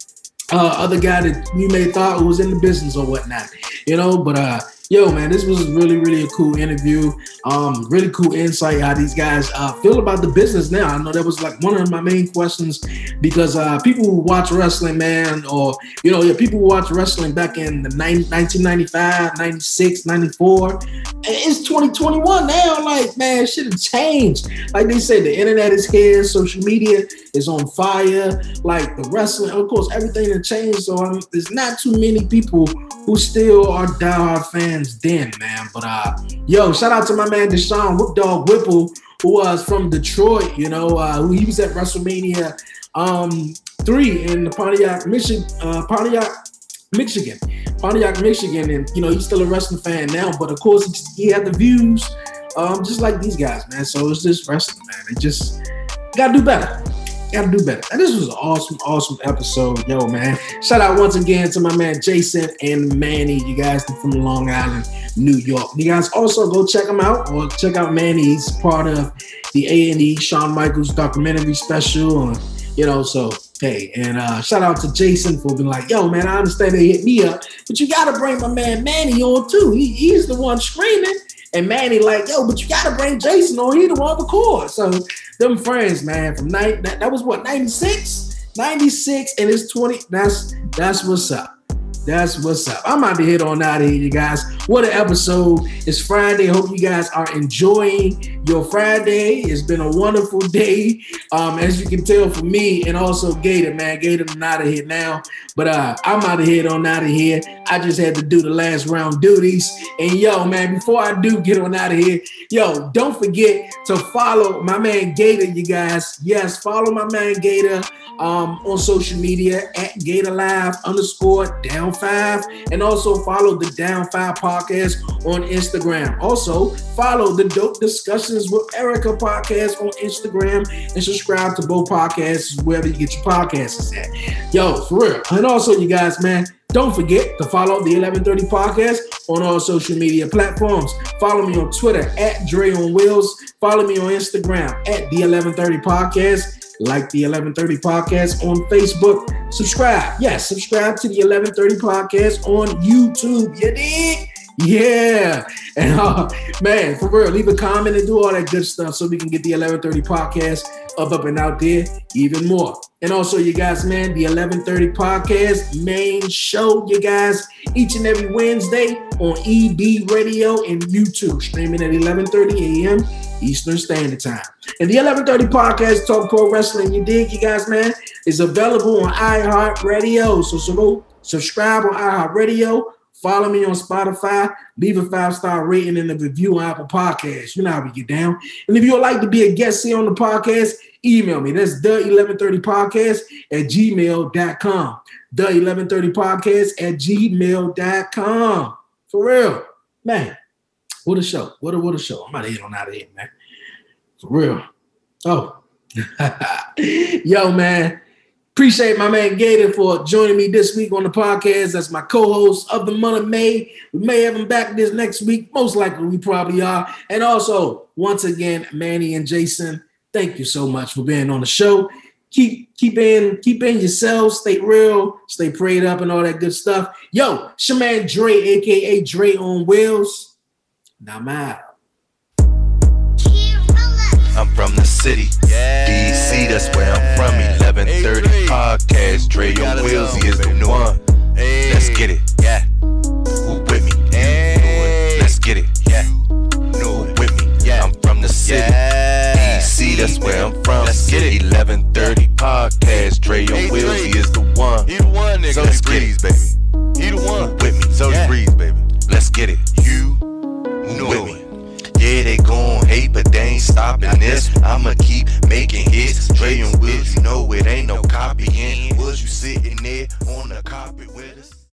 uh, other guy that you may thought was in the business or whatnot you know? But uh yo, man, this was really, really a cool interview. Um, really cool insight how these guys uh, feel about the business now. I know that was like one of my main questions because uh, people who watch wrestling, man, or you know, yeah, people who watch wrestling back in the 90, 1995, 96, 94, it's 2021 now. Like, man, shit has changed. Like they said, the internet is here, social media is on fire. Like the wrestling, of course, everything has changed. So I mean, there's not too many people who still are diehard fans then, man. But uh, yo, shout out to my man Deshaun Whip Dog Whipple, who was from Detroit. You know, uh, he was at WrestleMania um three in the Pontiac, Michigan. Uh, Pontiac, Michigan, Pontiac, Michigan, and you know he's still a wrestling fan now. But of course, he had the views, um, just like these guys, man. So it's just wrestling, man. It just gotta do better gotta do better. And this was an awesome, awesome episode. Yo, man. Shout out once again to my man Jason and Mani. You guys from Long Island, New York. You guys also go check them out or check out Mani. He's part of the A&E Shawn Michaels documentary special. And, you know, so hey, and uh, shout out to Jason for being like, yo, man, I understand they hit me up, but you gotta bring my man Mani on too. He, he's the one screaming. And Mani like, yo, but you gotta bring Jason on. He the one record. So them friends, man, from night that, that was what 96, 96, and it's 20. That's that's what's up. That's what's up. I'm about to hit on out of here, you guys. What an episode. It's Friday. Hope you guys are enjoying your Friday. It's been a wonderful day. Um, as you can tell from me and also Gator, man. Gator, I'm out of here now. But uh, I'm out of here on out of here. I just had to do the last round duties. And yo, man, before I do get on out of here, yo, don't forget to follow my man Gator, you guys. Yes, follow my man Gator um, on social media at Gator Live underscore down five, and also follow the Down Five podcast on Instagram. Also follow the Dope Discussions with Erica podcast on Instagram, and subscribe to both podcasts wherever you get your podcasts at. Yo, for real. And also, you guys, man. Don't forget to follow the 1130 podcast on all social media platforms. Follow me on Twitter at Dre on Wheels. Follow me on Instagram at the 1130 podcast like the 1130 podcast on Facebook. Subscribe. Yes, subscribe to the 1130 podcast on YouTube. You dig? Yeah. (laughs) And uh, man, for real, leave a comment and do all that good stuff so we can get the 1130 podcast up, up, and out there even more. And also, you guys, man, the 1130 podcast main show, you guys, each and every Wednesday on EB Radio and YouTube, streaming at 1130 a.m. Eastern Standard Time. And the 1130 podcast, Talk Pro Wrestling, you dig, you guys, man, is available on iHeartRadio. So, so subscribe on iHeartRadio Follow me on Spotify. Leave a five star rating and a review on Apple Podcasts. You know how we get down. And if you would like to be a guest here on the podcast, email me. That's the 1130 podcast at gmail.com. The 1130 podcast at gmail.com. For real. Man, what a show. What a what a show. I'm about to hit on out of here, man. For real. Oh. (laughs) Yo, man. Appreciate my man Gator for joining me this week on the podcast. That's my co-host of the month of May. We may have him back this next week. Most likely we probably are. And also, once again, Mani and Jason, thank you so much for being on the show. Keep keep in keep in yourselves, stay real, stay prayed up, and all that good stuff. Yo, it's your man Dre, aka Dre on Wheels. Now I'm out. I'm from the city, DC, that's where I'm from. 1130 podcast, Dre on Wheels, he is the one. Let's get it, yeah. Who with me? It. Let's get it, yeah. It with me, yeah. I'm from the city, DC, that's where I'm from. Let's get it. 1130 podcast, Dre on Wheels, he is the one. He the one, nigga. So Let's breeze, baby. He the one. Who with me? So yeah. breeze, baby. Let's get it. You Know with it. me hate, but they ain't stopping this. I'ma keep making hits, Dre and Will, you know it ain't no copying. Was you sitting there on the carpet with?